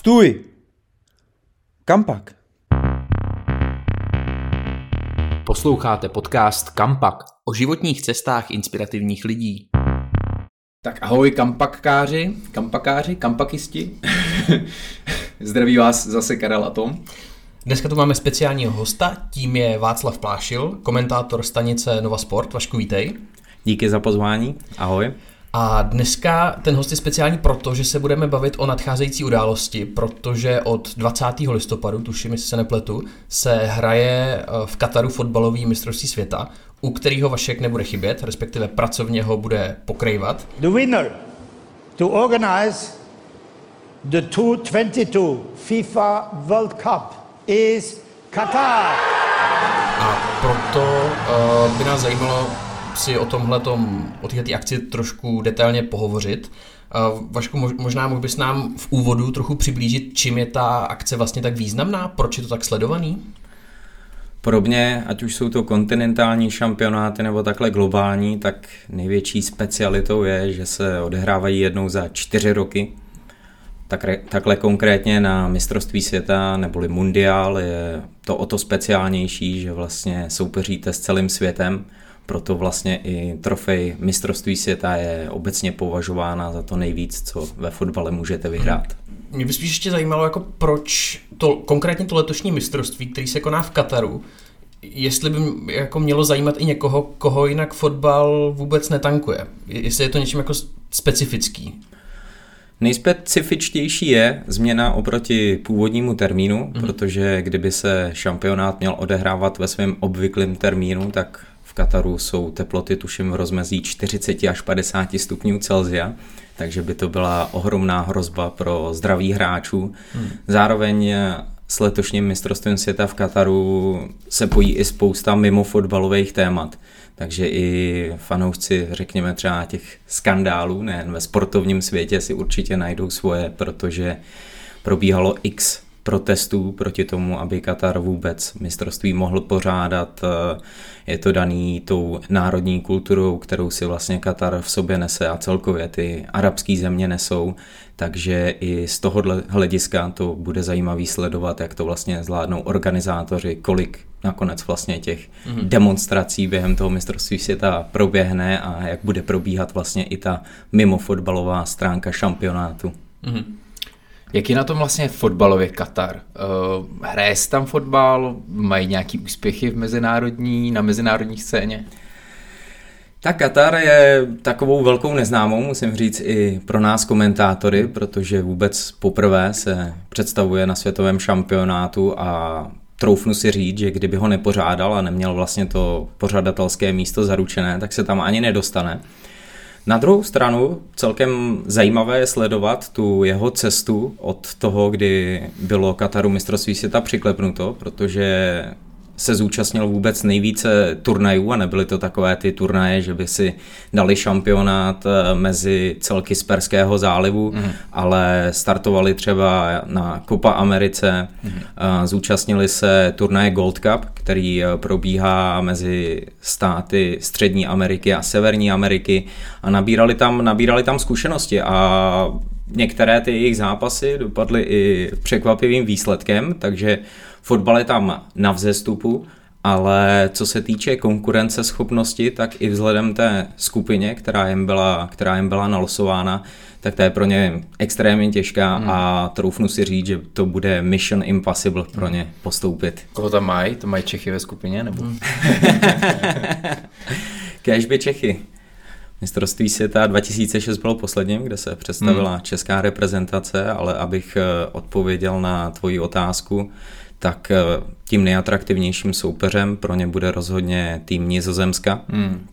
Stůj! Kam pak? Posloucháte podcast Kampak o životních cestách inspirativních lidí. Tak ahoj kampakkáři, kampakáři, kampakisti. Zdraví vás zase Karel a Tom. Dneska tu máme speciálního hosta, tím je Václav Plášil, komentátor stanice Nova Sport. Vašku, vítej. Díky za pozvání, ahoj. A dneska ten host je speciální proto, že se budeme bavit o nadcházející události, protože od 20. listopadu, tuším, jestli se nepletu, se hraje eh, v Kataru fotbalový mistrovství světa, u kterého Vašek nebude chybět, respektive pracovně ho bude pokrývat. The winner to organize the 2022 FIFA World Cup is Qatar. A proto uh, by nás zajímalo, si o tomhle, o této akci trošku detailně pohovořit. Vašku, možná mohl bys nám v úvodu trochu přiblížit, čím je ta akce vlastně tak významná, proč je to tak sledovaný? Podobně, ať už jsou to kontinentální šampionáty nebo takhle globální, tak největší specialitou je, že se odehrávají jednou za čtyři roky. Tak, takhle konkrétně na mistrovství světa neboli mundiál je to o to speciálnější, že vlastně soupeříte s celým světem proto vlastně i trofej mistrovství světa je obecně považována za to nejvíc, co ve fotbale můžete vyhrát. Mě by spíš ještě zajímalo, jako proč to, konkrétně to letošní mistrovství, který se koná v Kataru, jestli by jako mělo zajímat i někoho, koho jinak fotbal vůbec netankuje. Jestli je to něčím jako specifický. Nejspecifičtější je změna oproti původnímu termínu, mm. protože kdyby se šampionát měl odehrávat ve svém obvyklém termínu, tak Kataru jsou teploty tuším v rozmezí 40 až 50 stupňů Celsia, takže by to byla ohromná hrozba pro zdraví hráčů. Hmm. Zároveň s letošním mistrovstvím světa v Kataru se pojí i spousta mimo fotbalových témat. Takže i fanoušci, řekněme třeba těch skandálů, nejen ve sportovním světě, si určitě najdou svoje, protože probíhalo x protestů proti tomu, aby Katar vůbec mistrovství mohl pořádat. Je to daný tou národní kulturou, kterou si vlastně Katar v sobě nese a celkově ty arabské země nesou, takže i z tohohle hlediska to bude zajímavý sledovat, jak to vlastně zvládnou organizátoři, kolik nakonec vlastně těch mm-hmm. demonstrací během toho mistrovství světa proběhne a jak bude probíhat vlastně i ta mimo fotbalová stránka šampionátu. Mm-hmm. Jak je na tom vlastně fotbalově Katar? Uh, hraje se tam fotbal? Mají nějaký úspěchy v mezinárodní, na mezinárodní scéně? Tak Katar je takovou velkou neznámou, musím říct, i pro nás komentátory, protože vůbec poprvé se představuje na světovém šampionátu a troufnu si říct, že kdyby ho nepořádal a neměl vlastně to pořadatelské místo zaručené, tak se tam ani nedostane. Na druhou stranu celkem zajímavé je sledovat tu jeho cestu od toho, kdy bylo Kataru mistrovství světa přiklepnuto, protože se zúčastnil vůbec nejvíce turnajů a nebyly to takové ty turnaje, že by si dali šampionát eh, mezi celky z Perského zálivu, mm. ale startovali třeba na Copa Americe, mm. zúčastnili se turnaje Gold Cup, který eh, probíhá mezi státy Střední Ameriky a Severní Ameriky a nabírali tam, nabírali tam zkušenosti a některé ty jejich zápasy dopadly i překvapivým výsledkem, takže Fotbal je tam na vzestupu, ale co se týče konkurenceschopnosti, tak i vzhledem té skupině, která jim byla, která jim byla nalosována, tak to je pro ně extrémně těžká hmm. a troufnu si říct, že to bude mission impossible pro ně postoupit. Koho tam mají? To mají Čechy ve skupině? Nebo? Hmm. Kéž by Čechy. Mistrovství světa 2006 bylo posledním, kde se představila hmm. česká reprezentace, ale abych eh, odpověděl na tvoji otázku, tak eh, tím nejatraktivnějším soupeřem pro ně bude rozhodně tým Nizozemska. Hmm.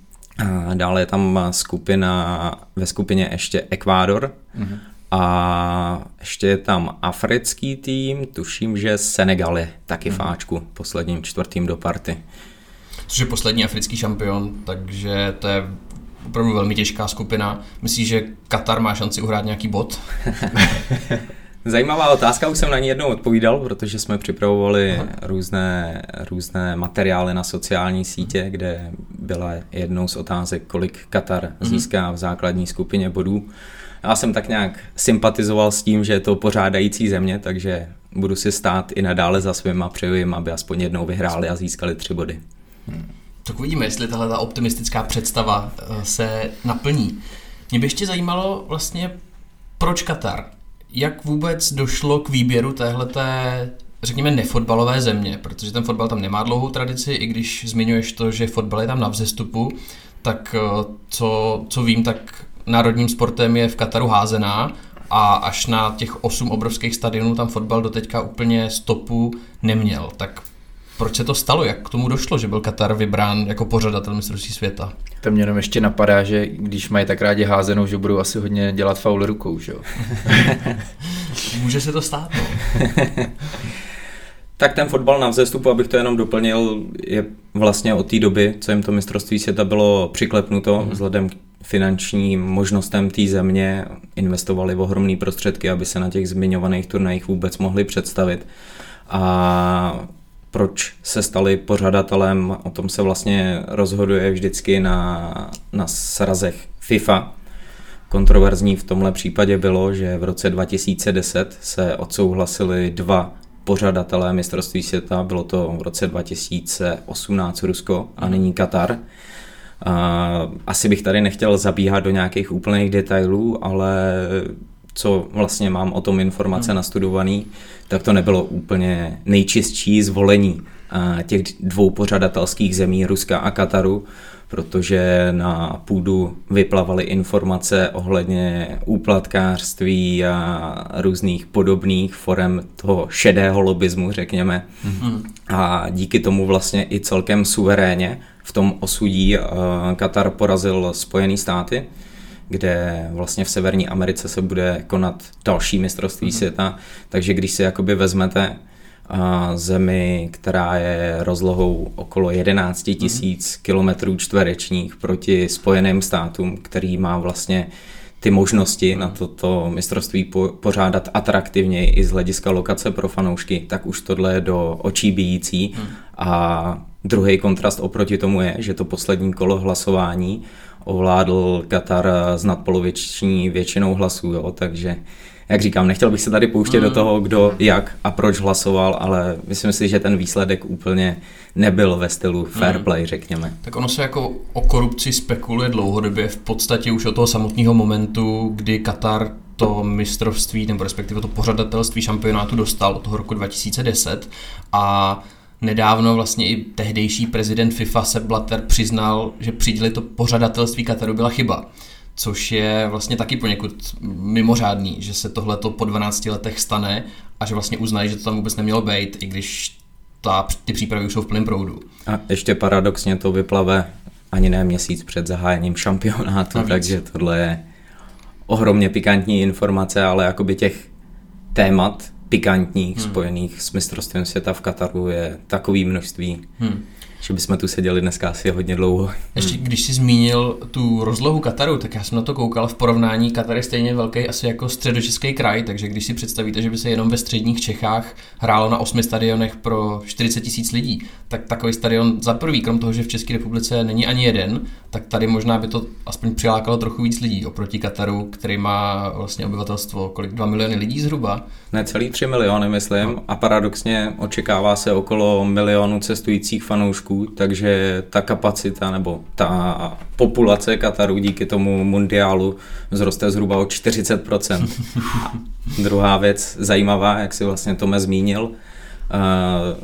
A dále je tam skupina, ve skupině ještě Ekvádor hmm. a ještě je tam africký tým, tuším, že Senegal je taky hmm. fáčku posledním čtvrtým do party. Což je poslední africký šampion, takže to je opravdu velmi těžká skupina. Myslíš, že Katar má šanci uhrát nějaký bod? Zajímavá otázka, už jsem na ní jednou odpovídal, protože jsme připravovali různé, různé materiály na sociální sítě, kde byla jednou z otázek, kolik Katar získá v základní skupině bodů. Já jsem tak nějak sympatizoval s tím, že je to pořádající země, takže budu si stát i nadále za svým a přeju jim, aby aspoň jednou vyhráli a získali tři body. Tak uvidíme, jestli tahle ta optimistická představa eh, se naplní. Mě by ještě zajímalo vlastně, proč Katar? Jak vůbec došlo k výběru téhleté, řekněme, nefotbalové země? Protože ten fotbal tam nemá dlouhou tradici, i když zmiňuješ to, že fotbal je tam na vzestupu, tak eh, co, co vím, tak národním sportem je v Kataru házená a až na těch osm obrovských stadionů tam fotbal doteďka úplně stopu neměl. Tak proč se to stalo? Jak k tomu došlo, že byl Katar vybrán jako pořadatel mistrovství světa? To mě jenom ještě napadá, že když mají tak rádi házenou, že budou asi hodně dělat faul rukou, že jo? Může se to stát, no. Tak ten fotbal na vzestupu, abych to jenom doplnil, je vlastně od té doby, co jim to mistrovství světa bylo přiklepnuto, mm. vzhledem k finančním možnostem té země, investovali v ohromné prostředky, aby se na těch zmiňovaných turnajích vůbec mohli představit. A proč se stali pořadatelem, o tom se vlastně rozhoduje vždycky na, na srazech FIFA. Kontroverzní v tomhle případě bylo, že v roce 2010 se odsouhlasili dva pořadatelé mistrovství světa, bylo to v roce 2018 Rusko a nyní Katar. Asi bych tady nechtěl zabíhat do nějakých úplných detailů, ale co vlastně mám o tom informace hmm. nastudovaný, tak to nebylo úplně nejčistší zvolení těch dvou pořadatelských zemí, Ruska a Kataru, protože na půdu vyplavaly informace ohledně úplatkářství a různých podobných forem toho šedého lobismu, řekněme. Mm-hmm. A díky tomu vlastně i celkem suverénně v tom osudí Katar porazil Spojené státy, kde vlastně v Severní Americe se bude konat další mistrovství mm-hmm. světa, takže když si jakoby vezmete zemi, která je rozlohou okolo 11 mhm. tisíc kilometrů čtverečních proti Spojeným státům, který má vlastně ty možnosti na toto mistrovství po, pořádat atraktivněji i z hlediska lokace pro fanoušky, tak už tohle je do očí bíjící. Hmm. A druhý kontrast oproti tomu je, že to poslední kolo hlasování ovládl Katar s nadpoloviční většinou hlasů, jo, takže jak říkám, nechtěl bych se tady pouštět mm. do toho, kdo jak a proč hlasoval, ale myslím si, že ten výsledek úplně nebyl ve stylu fair mm. play, řekněme. Tak ono se jako o korupci spekuluje dlouhodobě, v podstatě už od toho samotného momentu, kdy Katar to mistrovství, nebo respektive to pořadatelství šampionátu dostal od toho roku 2010 a Nedávno vlastně i tehdejší prezident FIFA Sepp Blatter přiznal, že přidělit to pořadatelství Kataru byla chyba což je vlastně taky poněkud mimořádný, že se tohleto po 12 letech stane a že vlastně uznají, že to tam vůbec nemělo být, i když ta, ty přípravy už jsou v plném proudu. A ještě paradoxně to vyplave ani ne měsíc před zahájením šampionátu, takže tohle je ohromně pikantní informace, ale jakoby těch témat pikantních hmm. spojených s mistrovstvím světa v Kataru je takový množství, hmm že bychom tu seděli dneska asi hodně dlouho. Ještě když jsi zmínil tu rozlohu Kataru, tak já jsem na to koukal v porovnání. Katar je stejně velký asi jako středočeský kraj, takže když si představíte, že by se jenom ve středních Čechách hrálo na osmi stadionech pro 40 tisíc lidí, tak takový stadion za prvý, krom toho, že v České republice není ani jeden, tak tady možná by to aspoň přilákalo trochu víc lidí oproti Kataru, který má vlastně obyvatelstvo kolik 2 miliony lidí zhruba. Ne, celý 3 miliony, myslím, a paradoxně očekává se okolo milionu cestujících fanoušků takže ta kapacita nebo ta populace Kataru díky tomu mundiálu vzroste zhruba o 40%. A druhá věc zajímavá, jak si vlastně Tome zmínil, eh,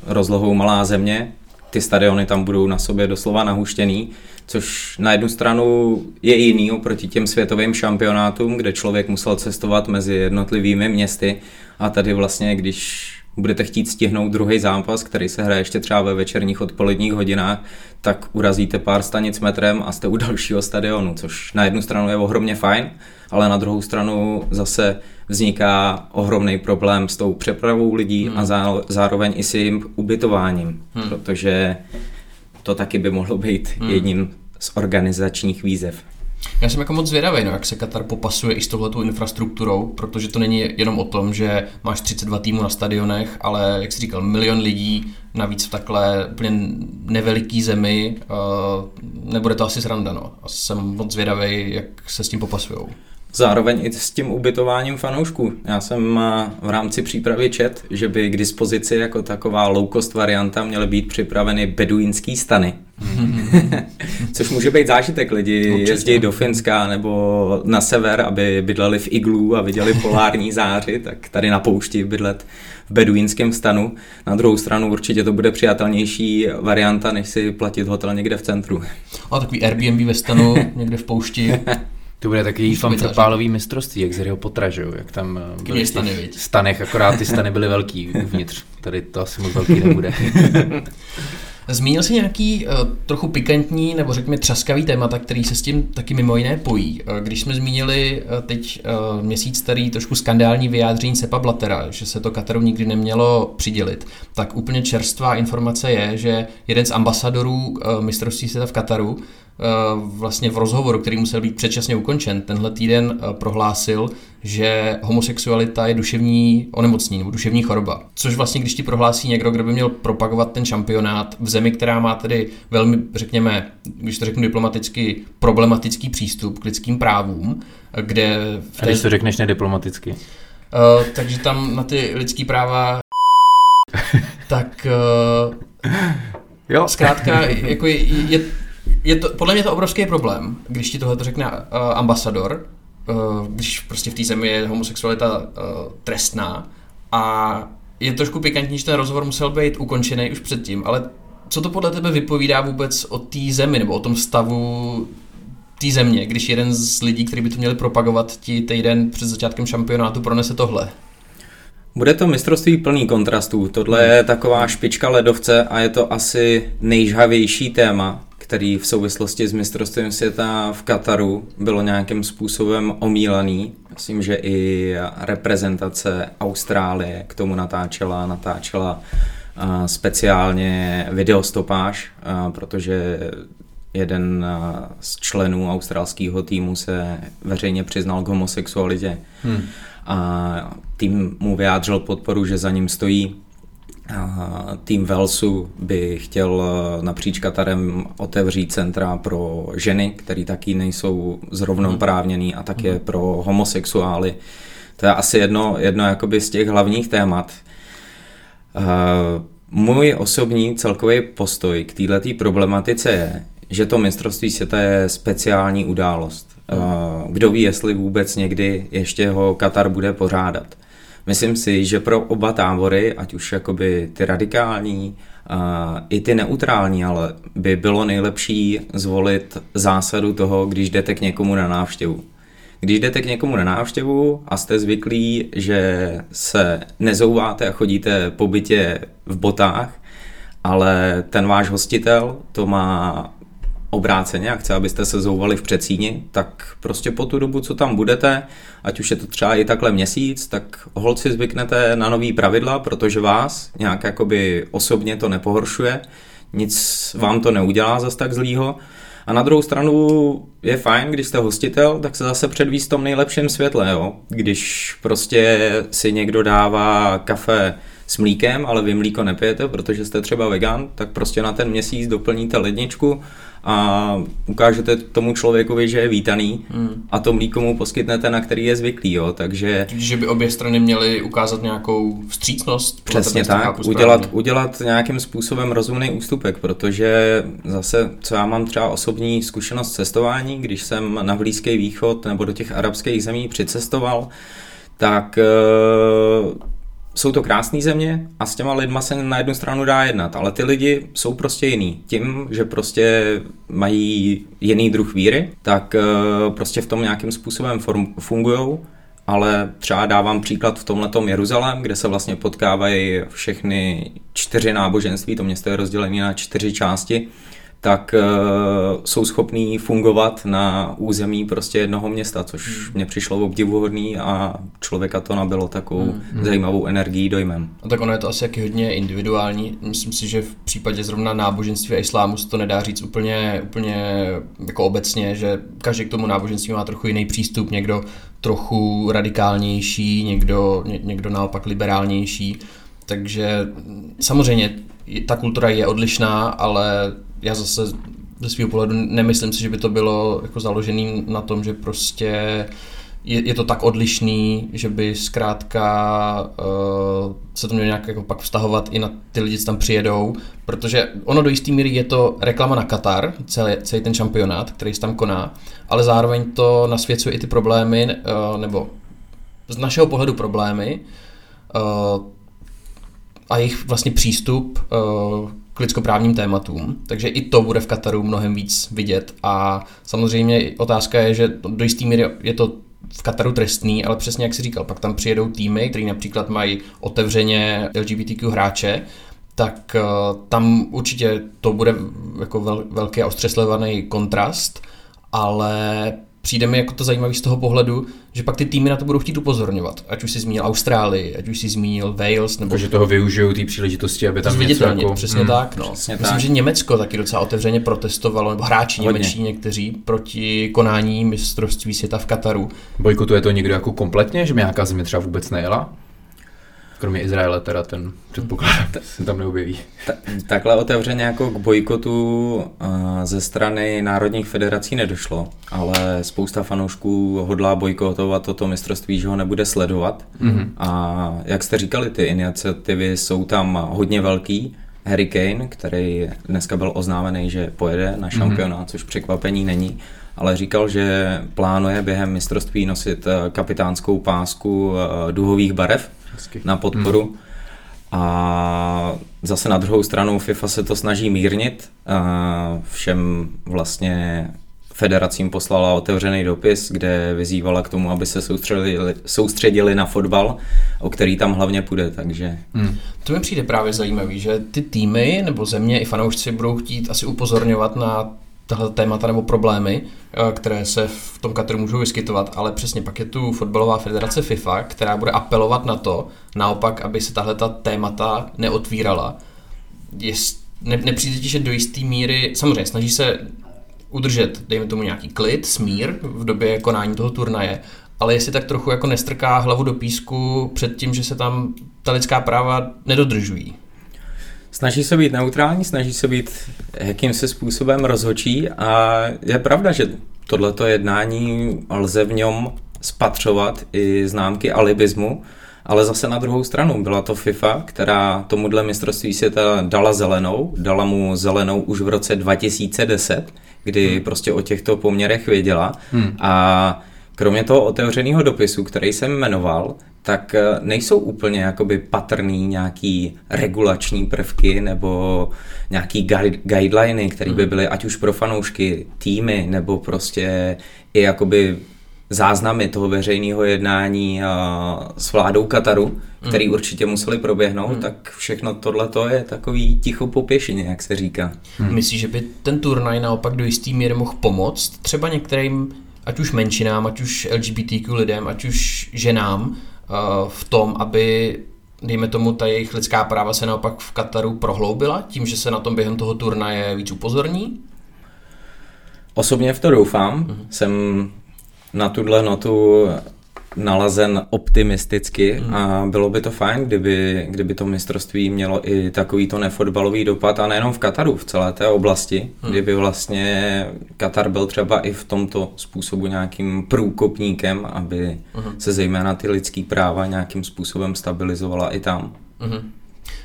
rozlohou malá země, ty stadiony tam budou na sobě doslova nahuštěný, což na jednu stranu je jiný oproti těm světovým šampionátům, kde člověk musel cestovat mezi jednotlivými městy a tady vlastně, když budete chtít stihnout druhý zápas, který se hraje ještě třeba ve večerních odpoledních hodinách, tak urazíte pár stanic metrem a jste u dalšího stadionu, což na jednu stranu je ohromně fajn, ale na druhou stranu zase vzniká ohromný problém s tou přepravou lidí hmm. a zároveň i s jejím ubytováním, hmm. protože to taky by mohlo být hmm. jedním z organizačních výzev. Já jsem jako moc zvědavý, no, jak se Katar popasuje i s touhletou infrastrukturou, protože to není jenom o tom, že máš 32 týmů na stadionech, ale, jak jsi říkal, milion lidí, navíc v takhle úplně neveliký zemi, uh, nebude to asi sranda, no. A jsem moc zvědavý, jak se s tím popasujou. Zároveň i s tím ubytováním fanoušků. Já jsem v rámci přípravy čet, že by k dispozici jako taková low cost varianta měly být připraveny beduínský stany. Což může být zážitek. Lidi Určitě. jezdí do Finska nebo na sever, aby bydleli v iglu a viděli polární záři, tak tady na poušti bydlet v beduínském stanu. Na druhou stranu určitě to bude přijatelnější varianta, než si platit hotel někde v centru. A takový Airbnb ve stanu, někde v poušti. To bude takový fanfrpálový mistrovství, jak z Harryho Pottera, že jak tam eh, byly stany, stanech, akorát ty stany byly velký uvnitř. Tady to asi moc velký nebude. Zmínil jsi nějaký uh, trochu pikantní nebo řekněme třaskavý témata, který se s tím taky mimo jiné pojí. Uh, když jsme zmínili uh, teď uh, měsíc starý trošku skandální vyjádření Sepa Blatera, že se to Kataru nikdy nemělo přidělit, tak úplně čerstvá informace je, že jeden z ambasadorů uh, mistrovství světa v Kataru Eh, vlastně v rozhovoru, který musel být předčasně ukončen, tenhle týden eh, prohlásil, že homosexualita je duševní onemocnění nebo duševní choroba. Což vlastně, když ti prohlásí někdo, kdo by měl propagovat ten šampionát v zemi, která má tedy velmi, řekněme, když to řeknu diplomaticky, problematický přístup k lidským právům, kde... V té... A když to řekneš nediplomaticky? Uh, takže tam na ty lidský práva tak uh, jo. zkrátka jako je, je, je to, podle mě to obrovský problém, když ti tohle to řekne uh, ambasador, uh, když prostě v té zemi je homosexualita uh, trestná a je trošku pikantní, že ten rozhovor musel být ukončený už předtím, ale co to podle tebe vypovídá vůbec o té zemi nebo o tom stavu té země, když jeden z lidí, kteří by to měli propagovat ti týden před začátkem šampionátu, pronese tohle? Bude to mistrovství plný kontrastů. Tohle je taková špička ledovce a je to asi nejžhavější téma, který v souvislosti s mistrovstvím světa v Kataru bylo nějakým způsobem omílaný. Myslím, že i reprezentace Austrálie k tomu natáčela, natáčela speciálně videostopáž, protože jeden z členů australského týmu se veřejně přiznal k homosexualitě. Hmm. A tým mu vyjádřil podporu, že za ním stojí tým Velsu by chtěl eh, napříč Katarem otevřít centra pro ženy, které taky nejsou zrovnoprávněný a také hmm. pro homosexuály. To je asi jedno, jedno jakoby z těch hlavních témat. Eh, můj osobní celkový postoj k této problematice je, že to mistrovství světa je speciální událost. Eh, kdo ví, jestli vůbec někdy ještě ho Katar bude pořádat. Myslím si, že pro oba tábory, ať už jakoby ty radikální, a i ty neutrální, ale by bylo nejlepší zvolit zásadu toho, když jdete k někomu na návštěvu. Když jdete k někomu na návštěvu a jste zvyklí, že se nezouváte a chodíte po bytě v botách, ale ten váš hostitel to má obráceně a chce, abyste se zouvali v předsíni, tak prostě po tu dobu, co tam budete, ať už je to třeba i takhle měsíc, tak holci zvyknete na nový pravidla, protože vás nějak jakoby osobně to nepohoršuje, nic vám to neudělá zas tak zlýho. A na druhou stranu je fajn, když jste hostitel, tak se zase předvíst v tom nejlepším světle, jo. Když prostě si někdo dává kafe s mlíkem, ale vy mlíko nepijete, protože jste třeba vegan, tak prostě na ten měsíc doplníte ledničku a ukážete tomu člověkovi, že je vítaný hmm. a to mlíko mu poskytnete, na který je zvyklý, jo, takže... Že by obě strany měly ukázat nějakou vstřícnost? Přesně tak, udělat, udělat nějakým způsobem rozumný ústupek, protože zase, co já mám třeba osobní zkušenost cestování, když jsem na Blízký východ nebo do těch arabských zemí přicestoval, tak jsou to krásné země a s těma lidma se na jednu stranu dá jednat, ale ty lidi jsou prostě jiný. Tím, že prostě mají jiný druh víry, tak eh, prostě v tom nějakým způsobem fungují, ale třeba dávám příklad v tomhletom Jeruzalém, kde se vlastně potkávají všechny čtyři náboženství, to město je rozdělené na čtyři části, tak uh, jsou schopní fungovat na území prostě jednoho města, což mě přišlo obdivuhodný a člověka to nabilo takovou hmm. zajímavou energií, dojmem. A tak ono je to asi jaký hodně individuální. Myslím si, že v případě zrovna náboženství a islámu se to nedá říct úplně, úplně jako obecně, že každý k tomu náboženství má trochu jiný přístup, někdo trochu radikálnější, někdo, ně, někdo naopak liberálnější. Takže samozřejmě ta kultura je odlišná, ale já zase ze svého pohledu nemyslím si, že by to bylo jako založený na tom, že prostě je, je to tak odlišný, že by zkrátka uh, se to mělo nějak jako pak vztahovat i na ty lidi, co tam přijedou, protože ono do jisté míry je to reklama na Katar, celý, celý ten šampionát, který se tam koná, ale zároveň to nasvěcuje i ty problémy, uh, nebo z našeho pohledu problémy, uh, a jejich vlastně přístup uh, k lidskoprávním tématům, takže i to bude v Kataru mnohem víc vidět. A samozřejmě otázka je, že do jisté míry je to v Kataru trestný, ale přesně jak si říkal, pak tam přijedou týmy, které například mají otevřeně LGBTQ hráče, tak uh, tam určitě to bude jako vel, velký a ostře kontrast, ale přijde mi jako to zajímavé z toho pohledu, že pak ty týmy na to budou chtít upozorňovat. Ať už si zmínil Austrálii, ať už si zmínil Wales. Nebo... že toho využijou ty příležitosti, aby tam něco jako... Přesně hmm, tak. No. Přesně Myslím, tak. že Německo taky docela otevřeně protestovalo, nebo hráči Hodně. němečtí někteří, proti konání mistrovství světa v Kataru. Bojkotuje to někdo jako kompletně, že nějaká země třeba vůbec nejela? Kromě Izraele teda ten předpoklad se tam neobjeví. Ta, takhle otevřeně jako k bojkotu uh, ze strany národních federací nedošlo, ale spousta fanoušků hodlá bojkotovat toto mistrovství, že ho nebude sledovat. Mm-hmm. A jak jste říkali, ty iniciativy jsou tam hodně velký. Harry Kane, který dneska byl oznámený, že pojede na mhm. šampionát, mm-hmm. což překvapení není, ale říkal, že plánuje během mistrovství nosit kapitánskou pásku duhových barev, Hezky. na podporu. Hmm. A zase na druhou stranu FIFA se to snaží mírnit. Všem vlastně federacím poslala otevřený dopis, kde vyzývala k tomu, aby se soustředili, soustředili na fotbal, o který tam hlavně půjde, takže... Hmm. To mi přijde právě zajímavý, že ty týmy nebo země i fanoušci budou chtít asi upozorňovat na tahle témata nebo problémy, eh, které se v tom Kataru můžou vyskytovat, ale přesně pak je tu fotbalová federace FIFA, která bude apelovat na to, naopak, aby se tahle ta témata neotvírala. Ne, nepřijde ti, že do jisté míry, samozřejmě snaží se udržet, dejme tomu nějaký klid, smír v době konání toho turnaje, ale jestli tak trochu jako nestrká hlavu do písku před tím, že se tam ta lidská práva nedodržují. Snaží se být neutrální, snaží se být jakýmsi způsobem rozhočí a je pravda, že tohleto jednání lze v něm spatřovat i známky alibismu, ale zase na druhou stranu byla to FIFA, která tomuhle mistrovství světa dala zelenou, dala mu zelenou už v roce 2010, kdy hmm. prostě o těchto poměrech věděla hmm. a kromě toho otevřeného dopisu, který jsem jmenoval, tak eh, nejsou úplně jakoby patrný nějaký regulační prvky nebo nějaký guideliny, které by hmm. byly ať už pro fanoušky, týmy nebo prostě i jakoby záznamy toho veřejného jednání s vládou Kataru, který mm. určitě museli proběhnout, mm. tak všechno tohle je takový ticho popěšeně, jak se říká. Mm. Myslíš, že by ten turnaj naopak do jistý míry mohl pomoct třeba některým, ať už menšinám, ať už LGBTQ lidem, ať už ženám, Eh, v tom, aby dejme tomu, ta jejich lidská práva se naopak v Kataru prohloubila, tím, že se na tom během toho turnaje víc upozorní? Osobně v to doufám. Mm-hmm. Jsem na tuhle notu nalazen optimisticky mm. a bylo by to fajn, kdyby, kdyby to mistrovství mělo i takovýto nefotbalový dopad a nejenom v Kataru, v celé té oblasti, mm. kdyby vlastně Katar byl třeba i v tomto způsobu nějakým průkopníkem, aby mm. se zejména ty lidský práva nějakým způsobem stabilizovala i tam. Mm.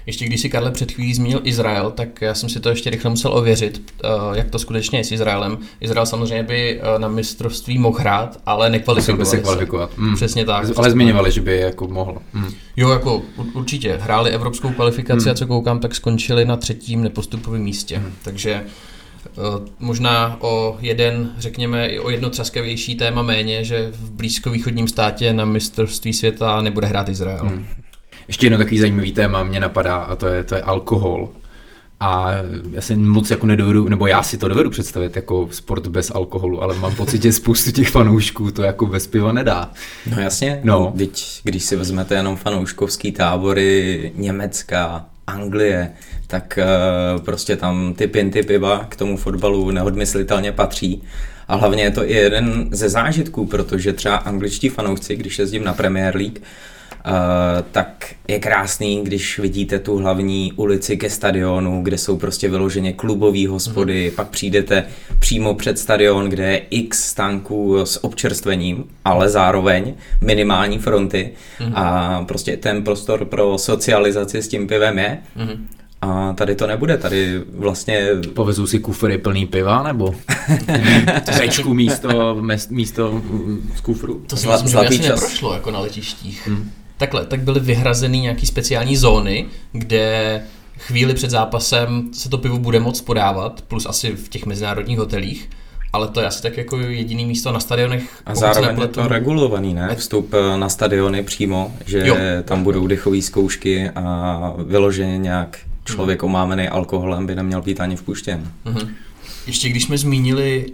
Ještě když si Karle před chvílí zmínil Izrael, tak já jsem si to ještě rychle musel ověřit, eh, jak to skutečně je s Izraelem. Izrael samozřejmě by eh, na mistrovství mohl hrát, ale nekvalifikovali se. kvalifikovat. Mm. Přesně tak. Ale zmiňovali, že by jako mohl. Mm. Jo, jako určitě. Hráli evropskou kvalifikaci mm. a co koukám, tak skončili na třetím nepostupovém místě. Mm. Takže Uh, možná o jeden, řekněme, i o jedno třaskavější téma méně, že v blízkovýchodním státě na mistrovství světa nebude hrát Izrael. Hmm. Ještě jedno takový zajímavý téma mě napadá a to je, to je alkohol. A já si moc jako nedovedu, nebo já si to dovedu představit jako sport bez alkoholu, ale mám pocit, že spoustu těch fanoušků to jako bez piva nedá. No jasně, No. Teď, když si vezmete jenom fanouškovský tábory Německa, Anglie, tak uh, prostě tam ty pinty piva k tomu fotbalu neodmyslitelně patří. A hlavně je to i jeden ze zážitků, protože třeba angličtí fanoušci, když jezdím na Premier League, tak je krásný, když vidíte tu hlavní ulici ke stadionu, kde jsou prostě vyloženě klubové hospody, mm. pak přijdete přímo před stadion, kde je x stánků s občerstvením, ale zároveň minimální fronty mm. a prostě ten prostor pro socializaci s tím pivem je. Mm. A tady to nebude, tady vlastně Povezou si kufry plný piva, nebo řečku místo, místo z kufru? To si Zla- myslím, že by zlatý asi čas. neprošlo jako na letištích. Hmm. Takhle, tak byly vyhrazeny nějaký speciální zóny, kde chvíli před zápasem se to pivo bude moct podávat, plus asi v těch mezinárodních hotelích, ale to je asi tak jako jediný místo na stadionech. A zároveň je to regulovaný, ne? Vstup eh, na stadiony přímo, že Jo. jo. tam budou dechové zkoušky a vyloženě nějak člověk omámený alkoholem by neměl být ani vpuštěn. Mhm. Ještě když jsme zmínili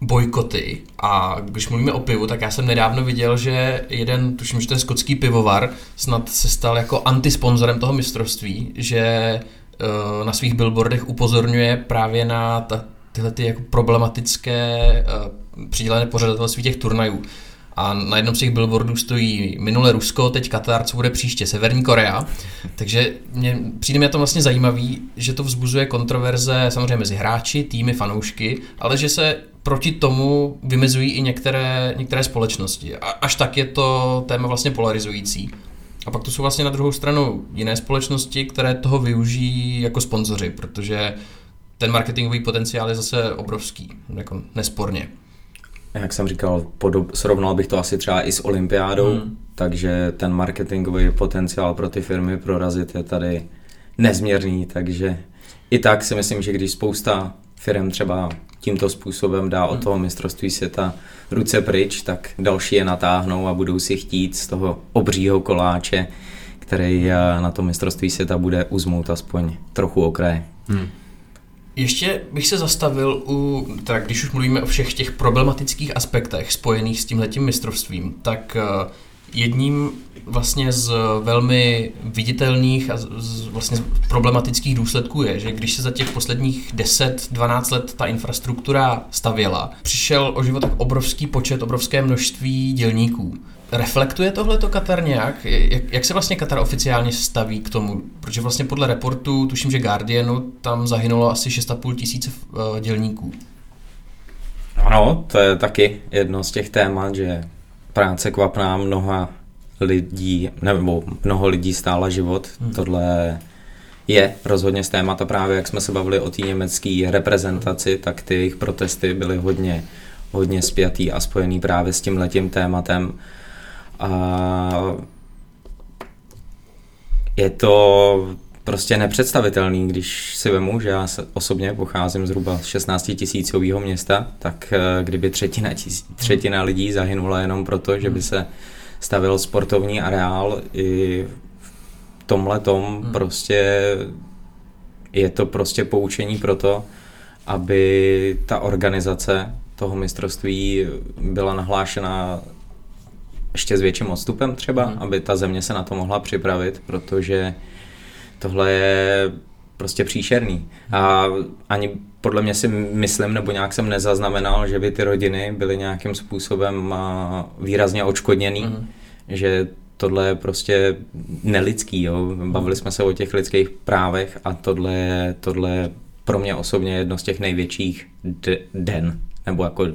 bojkoty a když mluvíme o pivu, tak já jsem nedávno viděl, že jeden, tuším, že ten skotský pivovar snad se stal jako antisponzorem toho mistrovství, že eh, na svých billboardech upozorňuje právě na ta, tyhle ty jako problematické uh, přidělené pořadatelství těch turnajů. A na jednom z těch billboardů stojí minule Rusko, teď Katar, co bude příště, Severní Korea. Takže mě, přijde mi to vlastně zajímavý, že to vzbuzuje kontroverze samozřejmě mezi hráči, týmy, fanoušky, ale že se proti tomu vymezují i některé, některé společnosti. A až tak je to téma vlastně polarizující. A pak tu jsou vlastně na druhou stranu jiné společnosti, které toho využijí jako sponzoři, protože ten marketingový potenciál je zase obrovský, jako nesporně. Jak jsem říkal, podob, srovnal bych to asi třeba i s olympiádou, hmm. takže ten marketingový potenciál pro ty firmy prorazit je tady nezměrný, takže i tak si myslím, že když spousta firm třeba tímto způsobem dá od toho mistrovství světa ruce pryč, tak další je natáhnou a budou si chtít z toho obřího koláče, který eh, na to mistrovství světa bude uzmout aspoň trochu okraje. Hmm. Ještě bych se zastavil u, tak když už mluvíme o všech těch problematických aspektech spojených s tímhletím mistrovstvím, tak eh, jedním vlastně z velmi viditelných a z- vlastně problematických důsledků je, že když se za těch posledních 10-12 let ta infrastruktura stavěla, přišel o život tak obrovský počet, obrovské množství dělníků. Reflektuje tohle to Katar nějak? Jak, jak se vlastně Katar oficiálně staví k tomu? Protože vlastně podle reportu, tuším, že Guardianu, tam zahynulo asi 6,5 tisíce uh, dělníků. Ano, to je taky jedno z těch témat, že práce kvapná mnoha lidí, nebo mnoho lidí stála život. Hmm. Tohle je rozhodně z témata právě, jak jsme se bavili o té německé reprezentaci, tak ty jejich protesty byly hodně, hodně spjatý a spojený právě s tím letím tématem. A je to prostě nepředstavitelný, když si vemu, že já osobně pocházím zhruba z 16 tisícového města, tak eh, kdyby třetina, tis, třetina lidí zahynula jenom proto, že by se stavil sportovní areál i v tomhle tom prostě je to prostě poučení pro to, aby ta organizace toho mistrovství byla nahlášena ještě s větším odstupem třeba, Mhm. aby ta země se na to mohla připravit, protože tohle je prostě příšerný. A ani podle mě si myslím, nebo nějak jsem nezaznamenal, že by ty rodiny byly nějakým způsobem výrazně odškodněný, Mhm. že tohle je prostě nelidský. Jo? Bavili jsme se o těch lidských právech a tohle je, tohle je pro mě osobně jedno z těch největších d- den, nebo jako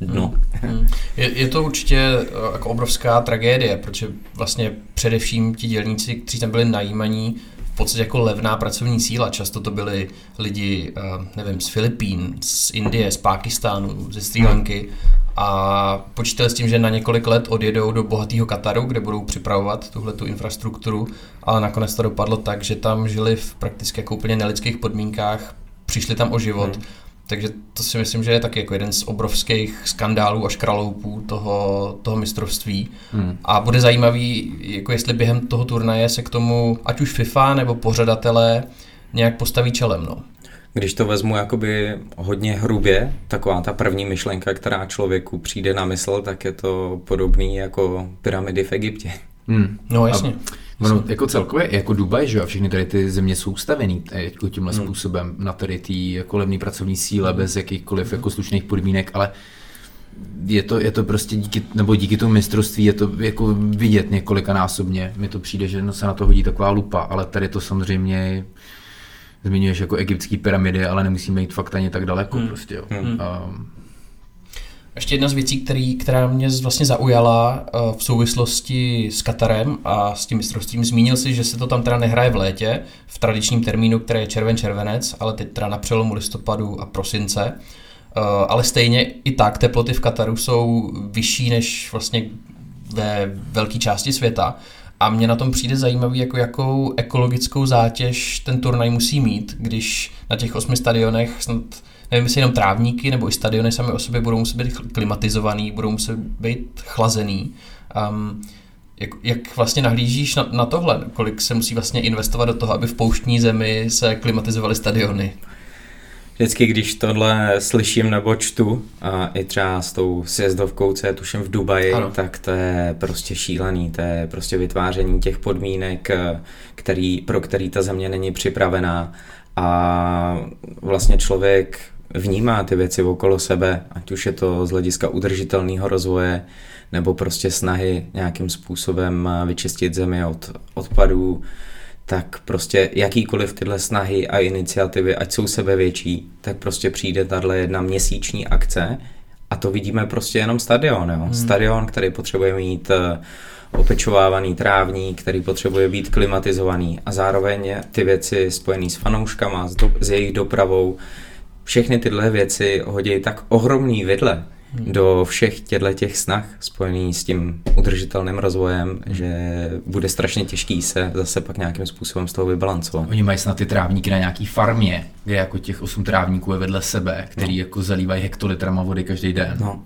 dno. Hmm. Je, je to určitě eh, jako obrovská tragédie, protože vlastně především ti dělníci, kteří tam byli najímaní, podstatě jako levná pracovní síla. Často to byli lidi, eh, nevím, z Filipín, z Indie, z Pákistánu, ze Sri Lanky a počítali s tím, že na několik let odjedou do bohatého Kataru, kde budou připravovat tuhle tu infrastrukturu, ale nakonec to dopadlo tak, že tam žili v prakticky jako úplně nelidských podmínkách, přišli tam o život. Hmm. Takže to si myslím, že je taky jako jeden z obrovských skandálů a škraloupů toho, toho mistrovství. Hmm. A bude zajímavý, jako jestli během toho turnaje se k tomu, ať už FIFA nebo pořadatelé, nějak postaví čelem. No. Když to vezmu jakoby hodně hrubě, taková ta první myšlenka, která člověku přijde na mysl, tak je to podobný jako pyramidy v Egyptě. Hmm. No jasně. A, ono, jako celkově, jako Dubaj, že jo, a všechny tady ty země jsou ustavený jako tímhle hmm. způsobem na tady ty jako levný pracovní síle bez jakýchkoliv jako slušných podmínek, ale je to, je to prostě díky, nebo díky tomu mistrovství je to jako vidět několikanásobně. Mi to přijde, že se na to hodí taková lupa, ale tady to samozřejmě zmiňuješ jako egyptský pyramidy, ale nemusíme jít fakt ani tak daleko hmm. prostě. Jo. Hmm. Um, ještě jedna z věcí, který, která mě vlastně zaujala uh, v souvislosti s Katarem a s tím mistrovstvím, zmínil si, že se to tam teda nehraje v létě, v tradičním termínu, který je červen-červenec, ale teď teda na přelomu listopadu a prosince. Uh, ale stejně i tak teploty v Kataru jsou vyšší než vlastně ve velké části světa. A mě na tom přijde zajímavý, jako jakou ekologickou zátěž ten turnaj musí mít, když na těch osmi stadionech snad nevím, jestli jenom trávníky nebo i stadiony sami o sobě budou muset být klimatizovaný, budou muset být chlazený. Um, jak, jak vlastně nahlížíš na, na tohle? Kolik se musí vlastně investovat do toho, aby v pouštní zemi se klimatizovaly stadiony? Vždycky, když tohle slyším nebo čtu, a i třeba s tou sjezdovkou, co je tuším v Dubaji, ano. tak to je prostě šílený, to je prostě vytváření těch podmínek, který, pro který ta země není připravená a vlastně člověk vnímá ty věci okolo sebe, ať už je to z hlediska udržitelného rozvoje, nebo prostě snahy nějakým způsobem vyčistit zemi od odpadů, tak prostě jakýkoliv tyhle snahy a iniciativy, ať jsou sebevětší, tak prostě přijde tahle jedna měsíční akce a to vidíme prostě jenom stadion. Jo? Hmm. Stadion, který potřebuje mít eh, opečovávaný trávník, který potřebuje být klimatizovaný a zároveň ty věci spojené s fanouškama, s, do, s jejich dopravou, všechny tyhle věci hodí tak ohromný vidle. Do všech těchto těch snah spojený s tím udržitelným rozvojem, hmm. že bude strašně těžký se zase pak nějakým způsobem z toho vybalancovat. Oni mají snad ty trávníky na nějaký farmě, kde jako těch osm trávníků je vedle sebe, který no. jako zalívají hektolitrama vody každý den. No.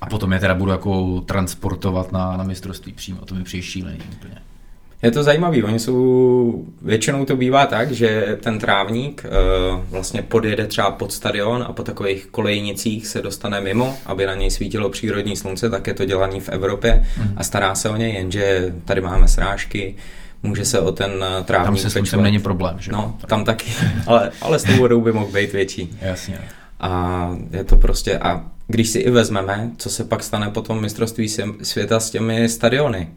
A potom je teda budu jako transportovat na, na mistrovství přímo, to mi přijde šílený úplně. Je to zajímavý, oni jsou, většinou to bývá tak, že ten trávník uh, vlastně podjede třeba pod stadion a po takových kolejnicích se dostane mimo, aby na něj svítilo přírodní slunce, tak je to dělaný v Evropě mm. a stará se o něj, jenže tady máme srážky, může se o ten eh, trávník Tam se sluncem není problém, že? No, tam taky, ale, ale s tou vodou by mohl být větší. Jasně. A je to prostě, a když si i vezmeme, co se pak stane po tom mistrovství světa s těmi stadiony.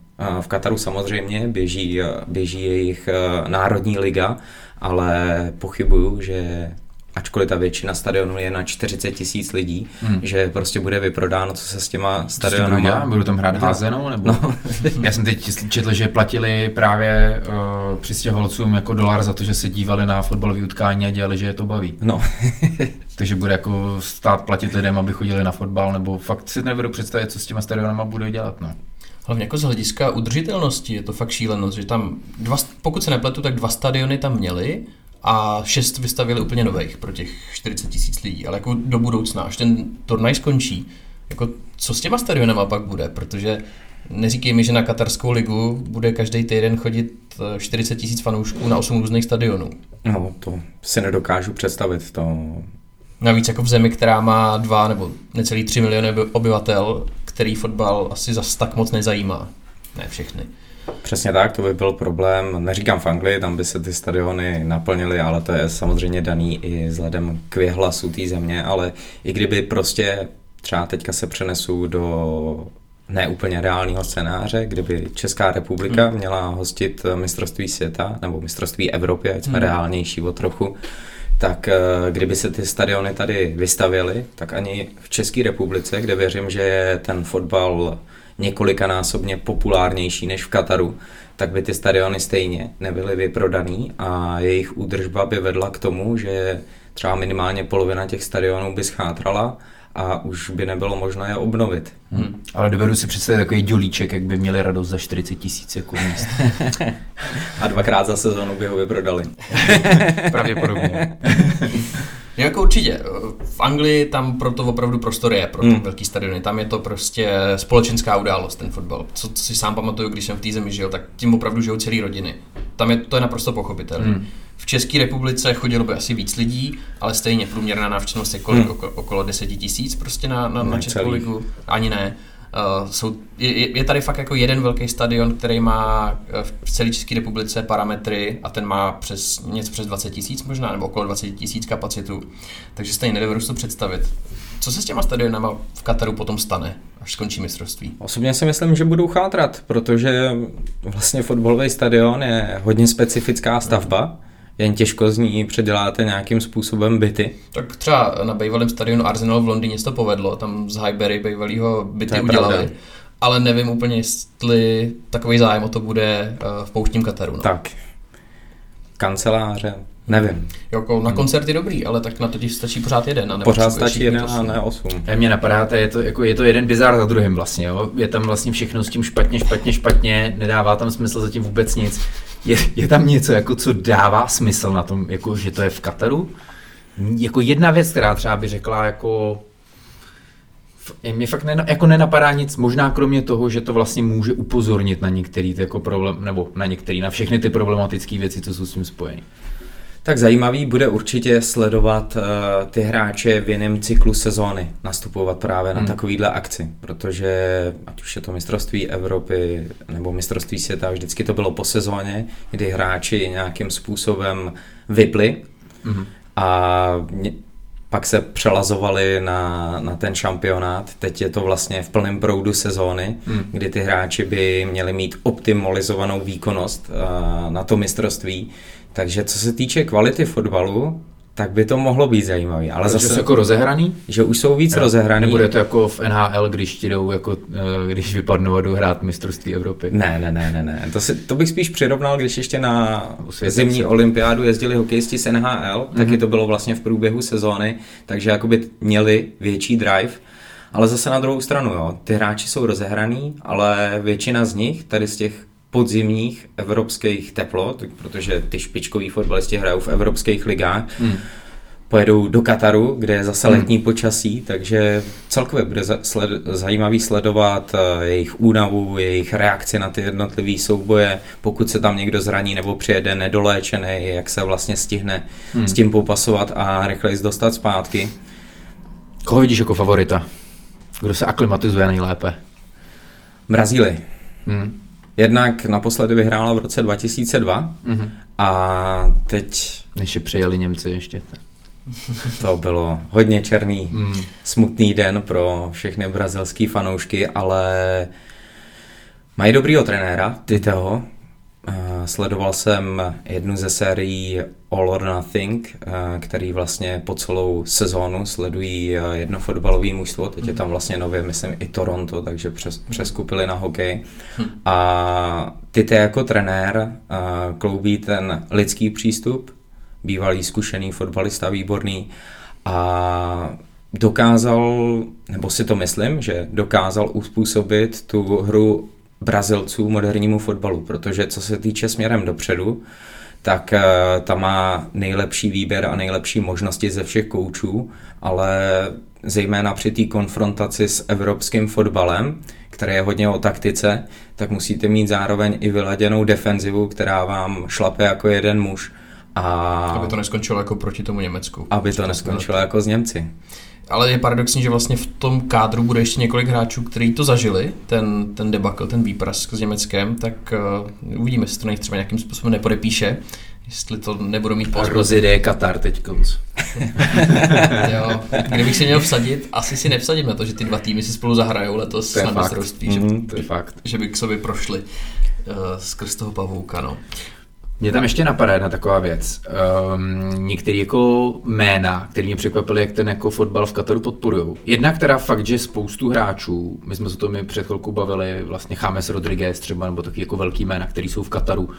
V Kataru samozřejmě běží, běží jejich eh, národní liga, ale pochybuju, že ačkoliv ta většina stadionů je na 40 tisíc lidí, hmm. že prostě bude vyprodáno, co se s těma stadiony má. Budu tam hrát házenou? Nebo... No. Já jsem teď četl, že platili právě uh, přistěhovalcům jako dolar za to, že se dívali na fotbalové utkání a dělali, že je to baví. No. Takže bude jako stát platit lidem, aby chodili na fotbal, nebo fakt si nevedu představit, co s těma stadionama bude dělat. No. Hlavně jako z hlediska udržitelnosti je to fakt šílenost, že tam, dva, pokud se nepletu, tak dva stadiony tam měli a šest vystavili úplně nových pro těch 40 tisíc lidí, ale jako do budoucna, až ten turnaj skončí, jako co s těma stadionama pak bude, protože neříkej mi, že na katarskou ligu bude každý týden chodit 40 tisíc fanoušků na 8 různých stadionů. No, to si nedokážu představit. To... Navíc jako v zemi, která má dva nebo necelý 3 miliony obyvatel, který fotbal asi zas tak moc nezajímá. Ne všechny. Přesně tak, to by byl problém. Neříkám v Anglii, tam by se ty stadiony naplnily, ale to je samozřejmě daný i vzhledem k věhlasu té země, ale i kdyby prostě třeba teďka se přenesu do neúplně reálného scénáře, kdyby Česká republika hmm. měla hostit mistrovství světa nebo mistrovství Evropy, ať jsme hmm. reálnější o trochu, tak eh, kdyby se ty stadiony tady vystavěly, tak ani v České republice, kde věřím, že je ten fotbal několikanásobně populárnější než v Kataru, tak by ty stadiony stejně nebyly vyprodaný a jejich údržba by vedla k tomu, že třeba minimálně polovina těch stadionů by schátrala a už by nebylo možné je obnovit. Hmm. Ale dovedu si představit takový dělíček, jak by měli radost za 40 tisíc jako míst. a dvakrát za sezonu by ho vyprodali. Pravděpodobně. jako určitě. V Anglii tam proto opravdu prostor je, pro hmm. velký stadiony. Tam je to prostě společenská událost, ten fotbal. Co, co si sám pamatuju, když jsem v té zemi žil, tak tím opravdu žijou celé rodiny. Tam je to je naprosto pochopitelné. Hmm. V České republice chodilo by asi víc lidí, ale stejně průměrná návštěvnost je kolik, hmm. okolo 10 tisíc prostě na, na, na Českou ligu. Ani ne. Uh, jsou, je, je tady fakt jako jeden velký stadion, který má eh, v celé České republice parametry a ten má přes něco přes 20 tisíc možná, nebo okolo 20 tisíc kapacitu. Takže stejně nedovedu to představit. Co se s těma stadionama v Kataru potom stane, až skončí mistrovství? Osobně si myslím, že budou chátrat, protože vlastně fotbalový stadion je hodně specifická stavba. Jen těžko z ní předěláte nějakým způsobem byty. Tak třeba na bývalém stadionu Arsenal v Londýně se to povedlo, tam z Highbury bývalého byty udělali. Pravda. Ale nevím úplně, jestli takový zájem o to bude eh, v pouštním Kataru. No. Tak, kanceláře, Nevím. Jako na koncert je dobrý, ale tak na to ti stačí pořád jeden. A pořád stačí jeden a ne osm. A mě napadá, to je, to, jako, je to jeden bizár za druhým vlastně. Jo? Je tam vlastně všechno s tím špatně, špatně, špatně, nedává tam smysl zatím vůbec nic. Je, je tam něco, jako, co dává smysl na tom, jako, že to je v Kataru? Jako jedna věc, která třeba by řekla, jako mě fakt ne, jako nenapadá nic, možná kromě toho, že to vlastně může upozornit na některý ty jako problém, nebo na některý, na všechny ty problematické věci, co jsou s tím spojeny. Tak zajímavý bude určitě sledovat uh, ty hráče v jiném cyklu sezóny, nastupovat právě na hmm. takovýhle akci, protože ať už je to mistrovství Evropy nebo mistrovství světa, vždycky to bylo po sezóně, kdy hráči nějakým způsobem vypli hmm. a pak se přelazovali na, na ten šampionát. Teď je to vlastně v plném proudu sezóny, hmm. kdy ty hráči by měli mít optimalizovanou výkonnost uh, na to mistrovství. Takže co se týče kvality fotbalu, tak by to mohlo být zajímavý. Ale zase jsou jako rozehraný? Že už jsou víc jo. rozehraný. Nebude to jako v NHL, když ti jdou, jako, eh, když vypadnou a jdou hrát mistrovství Evropy. Ne, ne, ne, ne, ne. To, si, to bych spíš přirovnal, když ještě na zimní olympiádu jezdili hokejisti z NHL, mm-hmm. taky to bylo vlastně v průběhu sezóny, takže jakoby měli větší drive. Ale zase na druhou stranu, jo, ty hráči jsou rozehraný, ale většina z nich, tady z těch podzimních evropských teplot, protože ty špičkoví fotbalisti hrajou v evropských ligách, hmm. pojedou do Kataru, kde je zase hmm. letní hmm. počasí, takže celkově bude sled, zajímavý sledovat eh, jejich únavu, jejich reakci na ty jednotlivé souboje, pokud se tam někdo zraní nebo přijede nedoléčený, jak se vlastně stihne hmm. s tím popasovat a rychleji dostat zpátky. Koho vidíš jako favorita? Kdo se aklimatizuje nejlépe? Brazílii. Hmm. Jednak naposledy vyhrála v roce 2002 mm-hmm. a teď... Než je přejeli Němci ještě. To bylo hodně černý, mm. smutný den pro všechny brazilský fanoušky, ale mají dobrýho trenéra, Titeho, Eh, sledoval jsem jednu ze sérií All or Nothing, eh, který vlastně po celou sezónu sledují eh, jedno fotbalové mužstvo, teď je tam vlastně nově, myslím, i Toronto, takže přes, přeskupili na hokej. A ty jako trenér kloubí ten lidský přístup, bývalý zkušený fotbalista, výborný a dokázal, nebo si to myslím, že dokázal uspůsobit tu hru Brazilců modernímu fotbalu, protože co se týče směrem dopředu, tak eh, ta má nejlepší výběr a nejlepší možnosti ze všech koučů, ale zejména při té konfrontaci s evropským fotbalem, který je hodně o taktice, tak musíte mít zároveň i vyladěnou defenzivu, která vám šlape jako jeden muž. A... Aby to neskončilo jako proti tomu Německu. Aby to neskončilo jako z Němci. Ale je paradoxní, že vlastně v tom kádru bude ještě několik hráčů, kteří to zažili, ten, ten debakl, ten výprask s Německem, tak uh, uvidíme, jestli to nech třeba nějakým způsobem nepodepíše, jestli to nebudou mít pozor. A rozjede Katar teď konc. jo, kdybych si měl vsadit, asi si nevsadím na to, že ty dva týmy si spolu zahrajou letos na mistrovství, mm, že, to je fakt. že by k sobě prošli uh, skrz toho pavouka. No. Mě tam ještě napadá jedna taková věc. Um, některé jako jména, které mě překvapily, jak ten jako fotbal v Kataru podporují. Jedna, která fakt, že spoustu hráčů, my jsme se to mi před chvilkou bavili, vlastně James Rodriguez třeba, nebo taky jako velký jména, který jsou v Kataru.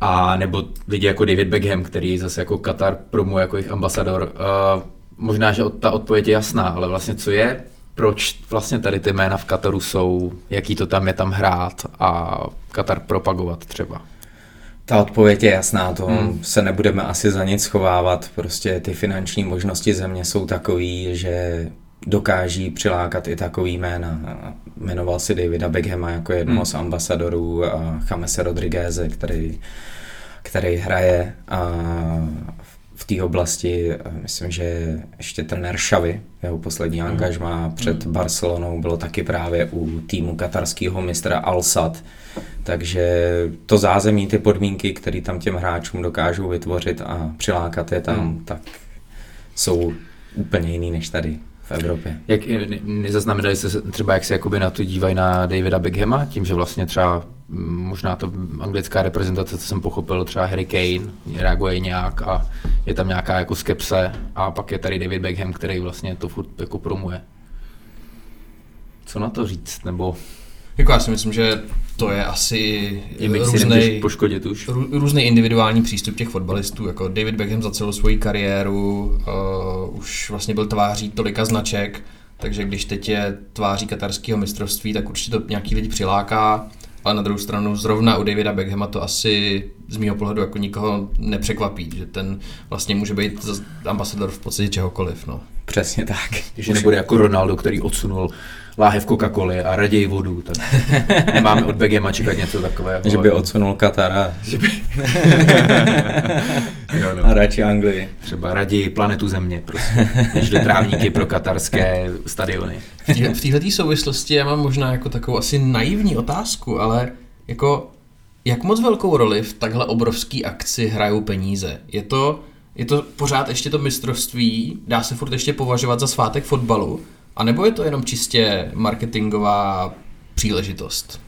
A nebo lidi jako David Beckham, který zase jako Katar promuje jako jejich ambasador. Uh, možná, že ta odpověď je jasná, ale vlastně co je proč vlastně tady ty jména v Kataru jsou, jaký to tam je tam hrát a Katar propagovat třeba. Ta odpověď je jasná, to hmm. se nebudeme asi za nic schovávat. Prostě ty finanční možnosti země jsou takový, že dokáží přilákat i takový jména. Jmenoval si Davida Beckhama jako jednoho hmm. z ambasadorů a Chamese Rodrigueze, který který hraje v té oblasti, myslím, že ještě trenér Šavy, jeho poslední mm. angažma před mm. Barcelonou bylo taky právě u týmu katarského mistra Al-Sad. Takže to zázemí, ty podmínky, které tam těm hráčům dokážou vytvořit a přilákat je tam, mm. tak jsou úplně jiný než tady v Evropě. Jak nezaznamenali se třeba, jak se jakoby na to dívají na Davida Beckhama, tím, že vlastně třeba možná to anglická reprezentace, co jsem pochopil, třeba Harry Kane reaguje nějak a je tam nějaká jako skepse a pak je tady David Beckham, který vlastně to furt jako promuje. Co na to říct, nebo... Jako já si myslím, že to je asi různý, poškodit už. různý individuální přístup těch fotbalistů. Jako David Beckham za celou svoji kariéru uh, už vlastně byl tváří tolika značek, takže když teď je tváří katarského mistrovství, tak určitě to nějaký lidi přiláká. Ale na druhou stranu zrovna u Davida Beckhama to asi z mého pohledu jako nikoho nepřekvapí, že ten vlastně může být ambasador v podstatě čehokoliv. No. Přesně tak. Že nebude jako Ronaldo, který odsunul láhev Coca-Coly a raději vodu, tak nemáme od Begema čekat něco takového. Že by odsunul Katara. Že by... jo, no. A radši Anglii. Třeba raději planetu Země, prostě, než do trávníky pro katarské stadiony. V této souvislosti já mám možná jako takovou asi naivní otázku, ale jako jak moc velkou roli v takhle obrovský akci hrajou peníze? Je to, je to pořád ještě to mistrovství, dá se furt ještě považovat za svátek fotbalu, a nebo je to jenom čistě marketingová příležitost?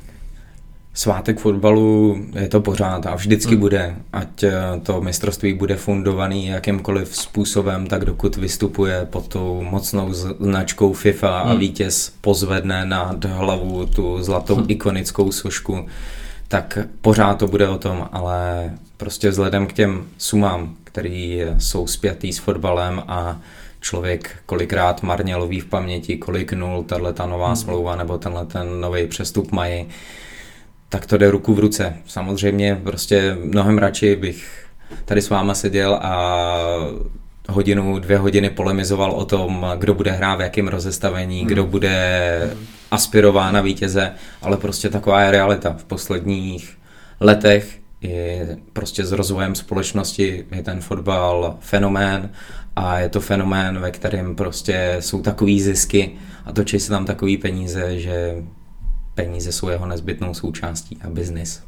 Svátek fotbalu je to pořád a vždycky hmm. bude, ať eh, to mistrovství bude fundovaný jakýmkoliv způsobem, tak dokud vystupuje pod tou mocnou značkou FIFA hmm. a vítěz pozvedne nad hlavu tu zlatou hmm. ikonickou sošku, tak pořád to bude o tom, ale prostě vzhledem k těm sumám, které jsou spjatý s fotbalem a člověk kolikrát marně loví v paměti, kolik nul tahle ta nová hmm. smlouva nebo tenhle ten nový přestup mají, tak to jde ruku v ruce. Samozřejmě prostě mnohem radši bych tady s váma seděl a hodinu, dvě hodiny polemizoval o tom, kdo bude hrát v jakém rozestavení, hmm. kdo bude aspirován na vítěze, ale prostě taková je realita. V posledních letech je prostě s rozvojem společnosti je ten fotbal fenomén a je to fenomén, ve kterém prostě jsou takový zisky a točí se tam takový peníze, že peníze jsou jeho nezbytnou součástí a biznis.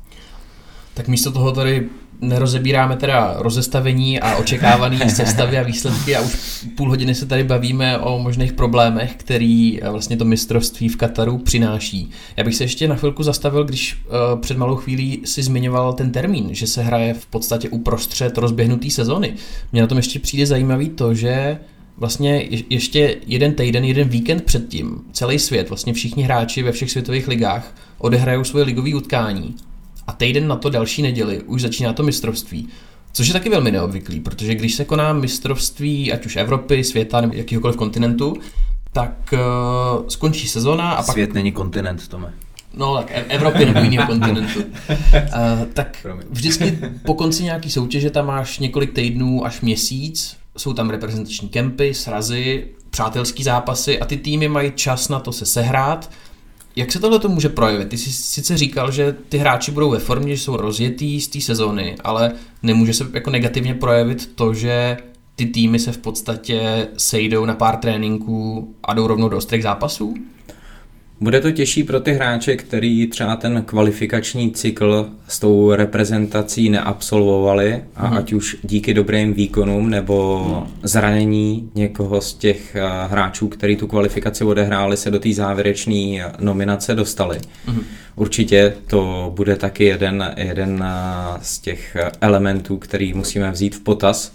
Tak místo toho tady nerozebíráme teda rozestavení a očekávaný sestavy a výsledky a už půl hodiny se tady bavíme o možných problémech, který eh, vlastně to mistrovství v Kataru přináší. Já bych se ještě na chvilku zastavil, když uh, před malou chvílí si zmiňoval ten termín, že se hraje v podstatě uprostřed rozběhnutý sezony. Mně na tom ještě přijde zajímavý to, že vlastně ještě jeden týden, jeden víkend předtím celý svět, vlastně všichni hráči ve všech světových ligách odehrajou svoje ligové utkání a týden na to další neděli už začíná to mistrovství. Což je taky velmi neobvyklý, protože když se koná mistrovství, ať už Evropy, světa nebo jakýhokoliv kontinentu, tak uh, skončí sezona a pak... Svět není kontinent, Tome. No, tak e- Evropy nebo jiného kontinentu. Uh, tak vždycky po konci nějaký soutěže tam máš několik týdnů až měsíc, jsou tam reprezentační kempy, srazy, přátelský zápasy a ty týmy mají čas na to se sehrát, jak se tohle to může projevit? Ty jsi sice říkal, že ty hráči budou ve formě, že jsou rozjetý z té sezóny, ale nemůže se jako negativně projevit to, že ty týmy se v podstatě sejdou na pár tréninků a jdou rovnou do ostrých zápasů? Bude to těžší pro ty hráče, který třeba ten kvalifikační cykl s tou reprezentací neabsolvovali a hmm. ať už díky dobrým výkonům nebo hmm. zranění někoho z těch eh, hráčů, který tu kvalifikaci odehráli, se do té závěrečné nominace dostali. Hmm. Určitě to bude taky jeden, jeden eh, z těch elementů, který musíme vzít v potaz.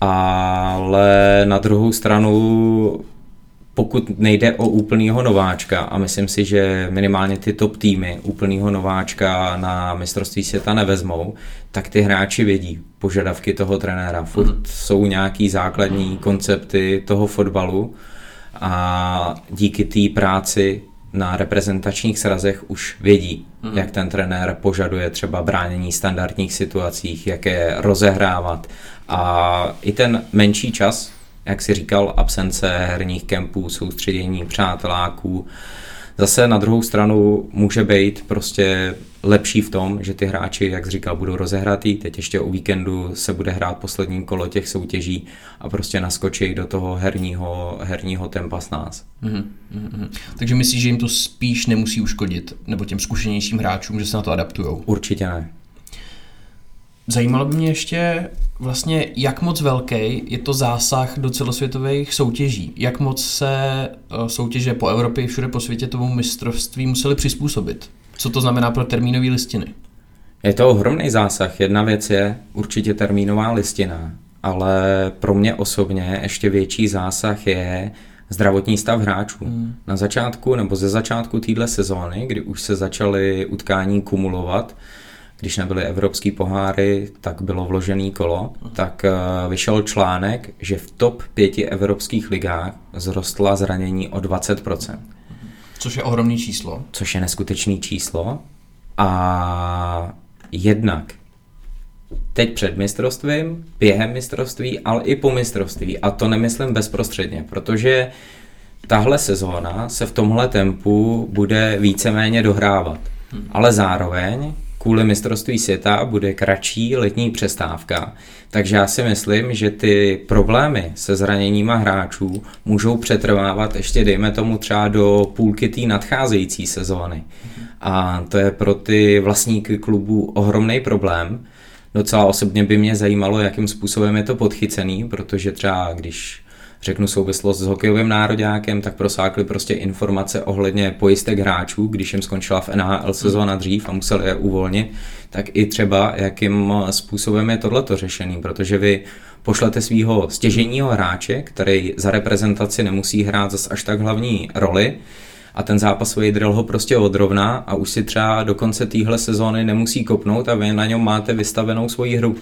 Ale na druhou stranu pokud nejde o úplného nováčka, a myslím si, že minimálně ty top týmy úplného nováčka na mistrovství světa nevezmou, tak ty hráči vědí požadavky toho trenéra. Furt mm. jsou nějaký základní koncepty toho fotbalu a díky té práci na reprezentačních srazech už vědí, mm. jak ten trenér požaduje třeba bránění standardních situacích, jak je rozehrávat. A i ten menší čas, jak si říkal, absence herních kempů, soustředění přáteláků. Zase na druhou stranu může být prostě lepší v tom, že ty hráči, jak říkal, budou rozehratý, teď ještě o víkendu se bude hrát poslední kolo těch soutěží a prostě naskočí do toho herního, herního tempa s nás. Mm-hmm. Mm-hmm. Takže myslíš, že jim to spíš nemusí uškodit, nebo těm zkušenějším hráčům, že se na to adaptují? Určitě ne. Zajímalo by mě ještě vlastně, jak moc velký je to zásah do celosvětových soutěží. Jak moc se eh, soutěže po Evropě i všude po světě tomu mistrovství museli přizpůsobit. Co to znamená pro termínové listiny? Je to ohromný zásah. Jedna věc je určitě termínová listina, ale pro mě osobně ještě větší zásah je zdravotní stav hráčů. Hmm. Na začátku nebo ze začátku téhle sezóny, kdy už se začaly utkání kumulovat, když nebyly evropský poháry, tak bylo vložený kolo, tak eh, vyšel článek, že v top pěti evropských ligách zrostla zranění o 20%. Což je ohromný číslo. Což je neskutečný číslo. A jednak teď před mistrovstvím, během mistrovství, ale i po mistrovství. A to nemyslím bezprostředně, protože tahle sezóna se v tomhle tempu bude víceméně dohrávat. Hmm. Ale zároveň kvůli mistrovství světa bude kratší letní přestávka. Takže já si myslím, že ty problémy se zraněníma hráčů můžou přetrvávat ještě, dejme tomu, třeba do půlky té nadcházející sezóny. A to je pro ty vlastníky klubů ohromný problém. Docela osobně by mě zajímalo, jakým způsobem je to podchycený, protože třeba když řeknu souvislost s hokejovým nároďákem, tak prosákly prostě informace ohledně pojistek hráčů, když jim skončila v NHL sezóna dřív a museli je uvolnit, tak i třeba jakým způsobem je tohleto řešený, protože vy pošlete svého stěženího hráče, který za reprezentaci nemusí hrát zas až tak hlavní roli, a ten zápas vydrel ho prostě odrovná a už si třeba do konce téhle sezóny nemusí kopnout a vy na něm máte vystavenou svoji hru.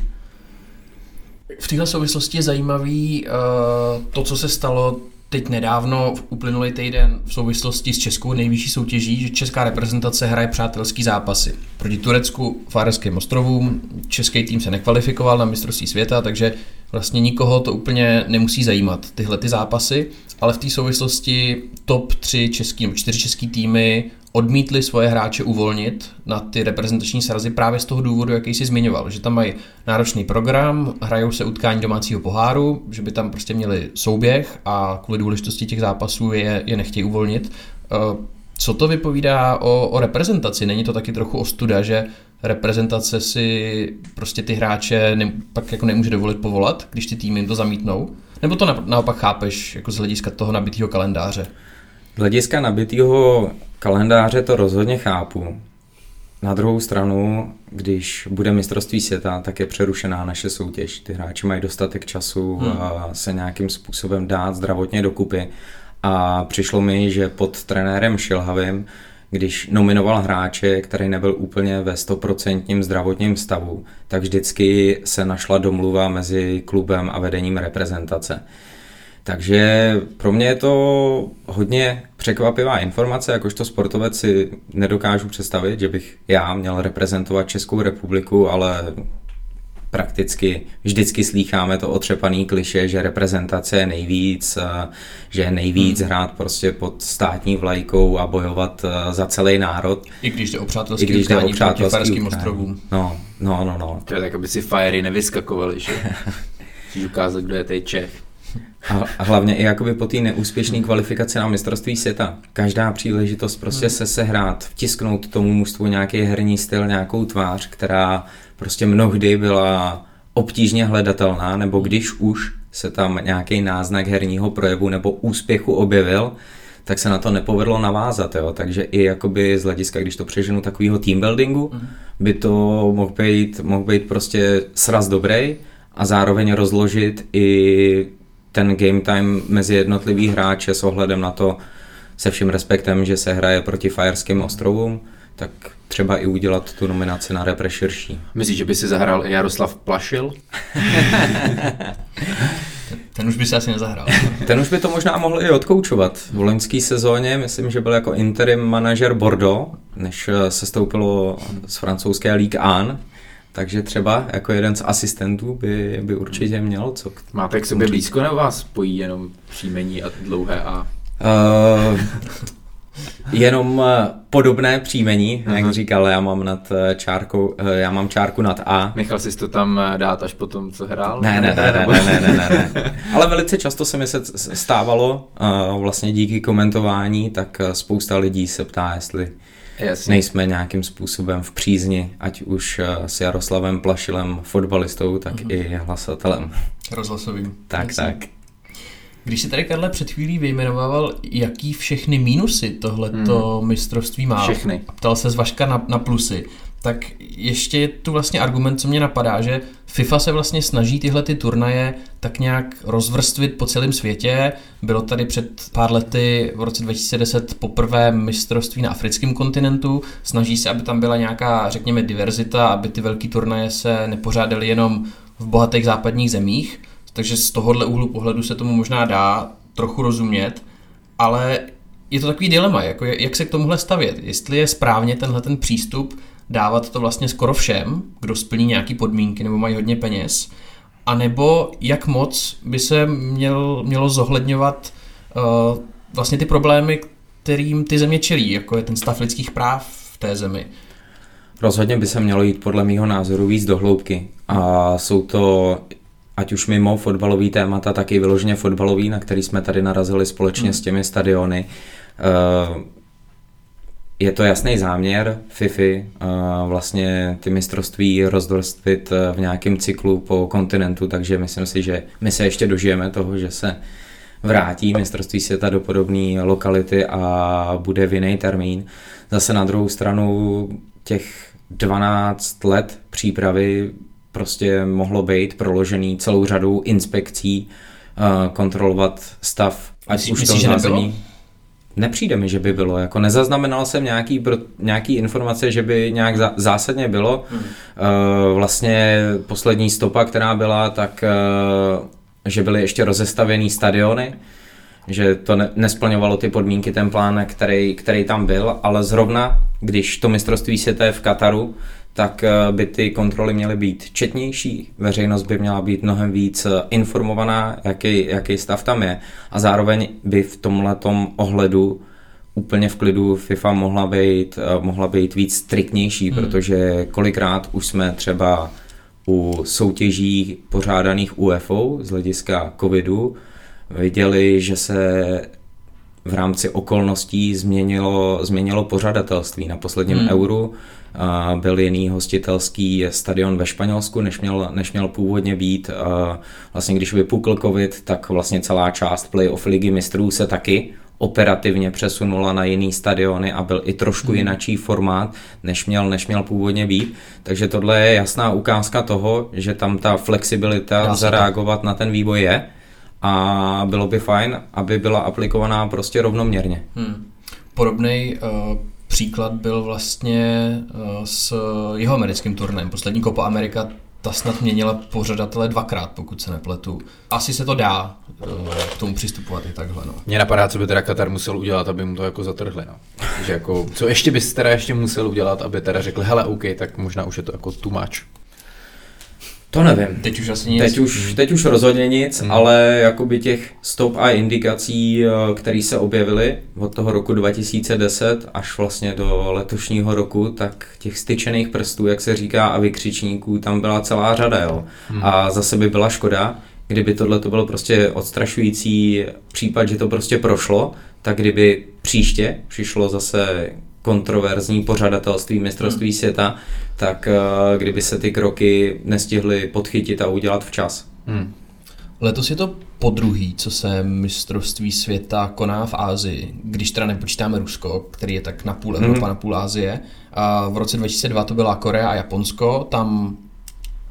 V této souvislosti je zajímavý uh, to, co se stalo teď nedávno, v uplynulý týden v souvislosti s českou nejvyšší soutěží, že česká reprezentace hraje přátelský zápasy. Proti Turecku, Fáreským ostrovům, český tým se nekvalifikoval na mistrovství světa, takže vlastně nikoho to úplně nemusí zajímat, tyhle ty zápasy, ale v té souvislosti top 3 český nebo 4 český týmy odmítli svoje hráče uvolnit na ty reprezentační srazy právě z toho důvodu, jaký jsi zmiňoval, že tam mají náročný program, hrajou se utkání domácího poháru, že by tam prostě měli souběh a kvůli důležitosti těch zápasů je, je nechtějí uvolnit. Eh, co to vypovídá o, o reprezentaci? Není to taky trochu ostuda, že reprezentace si prostě ty hráče ne, pak jako nemůže dovolit povolat, když ty týmy jim to zamítnou? Nebo to naopak chápeš jako z hlediska toho nabitého kalendáře? Z hlediska nabitého kalendáře to rozhodně chápu. Na druhou stranu, když bude mistrovství světa, tak je přerušená naše soutěž. Ty hráči mají dostatek času hmm. se nějakým způsobem dát zdravotně dokupy. A přišlo mi, že pod trenérem Šilhavým, když nominoval hráče, který nebyl úplně ve stoprocentním zdravotním stavu, tak vždycky se našla domluva mezi klubem a vedením reprezentace. Takže pro mě je to hodně překvapivá informace, jakožto sportovec si nedokážu představit, že bych já měl reprezentovat Českou republiku, ale prakticky vždycky slýcháme to otřepaný kliše, že reprezentace je nejvíc, že je nejvíc hmm. hrát prostě pod státní vlajkou a bojovat za celý národ. I když jde o přátelský I když jde o přátelský ostrovům. No, no, no, no. To je tak, aby si Fiery nevyskakovali, že? Chceš ukázat, kdo je teď Čech. A, hlavně i jakoby po té neúspěšné kvalifikaci na mistrovství světa. Každá příležitost prostě hmm. se sehrát, vtisknout tomu mužstvu nějaký herní styl, nějakou tvář, která prostě mnohdy byla obtížně hledatelná, nebo když už se tam nějaký náznak herního projevu nebo úspěchu objevil, tak se na to nepovedlo navázat. Jo? Takže i jakoby z hlediska, když to přeženu takového teambuildingu, mm. by to mohl být, mohl být prostě sraz dobrý a zároveň rozložit i ten game time mezi jednotlivý hráče s ohledem na to, se vším respektem, že se hraje proti Fajerským ostrovům, tak třeba i udělat tu nominaci na repre širší. Myslíš, že by si zahrál i Jaroslav Plašil? Ten už by se asi nezahrál. Ten už by to možná mohl i odkoučovat. V loňské sezóně myslím, že byl jako interim manažer Bordeaux, než se stoupilo z francouzské Ligue 1 takže třeba jako jeden z asistentů by, by určitě měl co. Máte k sobě blízko nebo vás spojí jenom příjmení a dlouhé A? Uh, Jenom eh, podobné příjmení, jak uh-huh. říkal, já mám nad eh, čárkou, já mám čárku nad A. Nechal jsi to tam dát až po tom, co hrál? Ne, ne, ne, ne, ne, ne, ne, ne, ne. Ale velice často se mi se stávalo, vlastně díky komentování, tak spousta lidí se ptá, jestli Jasně. nejsme nějakým způsobem v přízni, ať už s Jaroslavem Plašilem, fotbalistou, tak uh-huh. i hlasatelem. Rozhlasovým. Tak, Jasně. tak. Když si tady Karle před chvílí vyjmenoval, jaký všechny mínusy tohleto hmm. mistrovství má. Všechny. Ptal se z Vaška na, na plusy. Tak ještě je tu vlastně argument, co mě napadá, že FIFA se vlastně snaží tyhle ty turnaje tak nějak rozvrstvit po celém světě. Bylo tady před pár lety v roce 2010 poprvé mistrovství na africkém kontinentu. Snaží se, aby tam byla nějaká, řekněme, diverzita, aby ty velké turnaje se nepořádaly jenom v bohatých západních zemích. Takže z tohohle úhlu pohledu se tomu možná dá trochu rozumět, ale je to takový dilema, jako jak se k tomuhle stavět. Jestli je správně tenhle ten přístup dávat to vlastně skoro všem, kdo splní nějaký podmínky nebo mají hodně peněz, a nebo jak moc by se měl, mělo zohledňovat uh, vlastně ty problémy, kterým ty země čelí, jako je ten stav lidských práv v té zemi. Rozhodně by se mělo jít podle mého názoru víc do hloubky. A jsou to ať už mimo fotbalový témata, tak i vyloženě fotbalový, na který jsme tady narazili společně hmm. s těmi stadiony. Eh, je to jasný záměr FIFI eh, vlastně ty mistrovství rozdvrstvit eh, v nějakém cyklu po kontinentu, takže myslím si, že my se ještě dožijeme toho, že se vrátí mistrovství světa do podobné lokality a bude v jiný termín. Zase na druhou stranu těch 12 let přípravy prostě mohlo být proložený celou řadou inspekcí, uh, kontrolovat stav, ať už myslí, zázemí. Nepřijde mi, že by bylo. Jako nezaznamenal jsem nějaký, nějaký informace, že by nějak zásadně bylo. Hmm. Uh, vlastně poslední stopa, která byla, tak uh, že byly ještě rozestavěný stadiony, že to ne, nesplňovalo ty podmínky, ten plán, který, který tam byl, ale zrovna, když to mistrovství světa je v Kataru, tak eh, by ty kontroly měly být četnější, veřejnost by měla být mnohem víc eh, informovaná, jaký, jaký stav tam je a zároveň by v tomhle ohledu úplně v klidu FIFA mohla být, eh, mohla být víc striktnější, hmm. protože kolikrát už jsme třeba u soutěží pořádaných UFO z hlediska covidu viděli, že se v rámci okolností změnilo, změnilo pořadatelství. Na posledním hmm. euru byl jiný hostitelský stadion ve Španělsku, než měl, než měl původně být. Vlastně když vypukl covid, tak vlastně celá část playoff ligy mistrů se taky operativně přesunula na jiný stadiony a byl i trošku hmm. jinačí formát, než měl, než měl původně být. Takže tohle je jasná ukázka toho, že tam ta flexibilita Já zareagovat na ten vývoj je a bylo by fajn, aby byla aplikovaná prostě rovnoměrně. Hmm. Podobný uh, příklad byl vlastně uh, s jeho americkým turnem. Poslední Copa Amerika ta snad měnila pořadatele dvakrát, pokud se nepletu. Asi se to dá uh, k tomu přistupovat i takhle. No. Mně napadá, co by teda Katar musel udělat, aby mu to jako zatrhli. No. Že jako, co ještě bys teda ještě musel udělat, aby teda řekli, hele, OK, tak možná už je to jako much. To nevím. Teď už asi nic. Teď už, teď už rozhodně nic, hmm. ale jakoby těch stop a indikací, eh, které se objevily od toho roku 2010 až vlastně do letošního roku, tak těch styčených prstů, jak se říká, a vykřičníků tam byla celá řada, jo. Hmm. A zase by byla škoda, kdyby tohle to bylo prostě odstrašující případ, že to prostě prošlo, tak kdyby příště přišlo zase kontroverzní pořadatelství mistrovství hmm. světa, tak uh, kdyby se ty kroky nestihly podchytit a udělat včas. Hmm. Letos je to po druhý, co se mistrovství světa koná v Ázii, když teda nepočítáme Rusko, který je tak na půl Evropa, hmm. na půl Ázie. A v roce 2002 to byla Korea a Japonsko, tam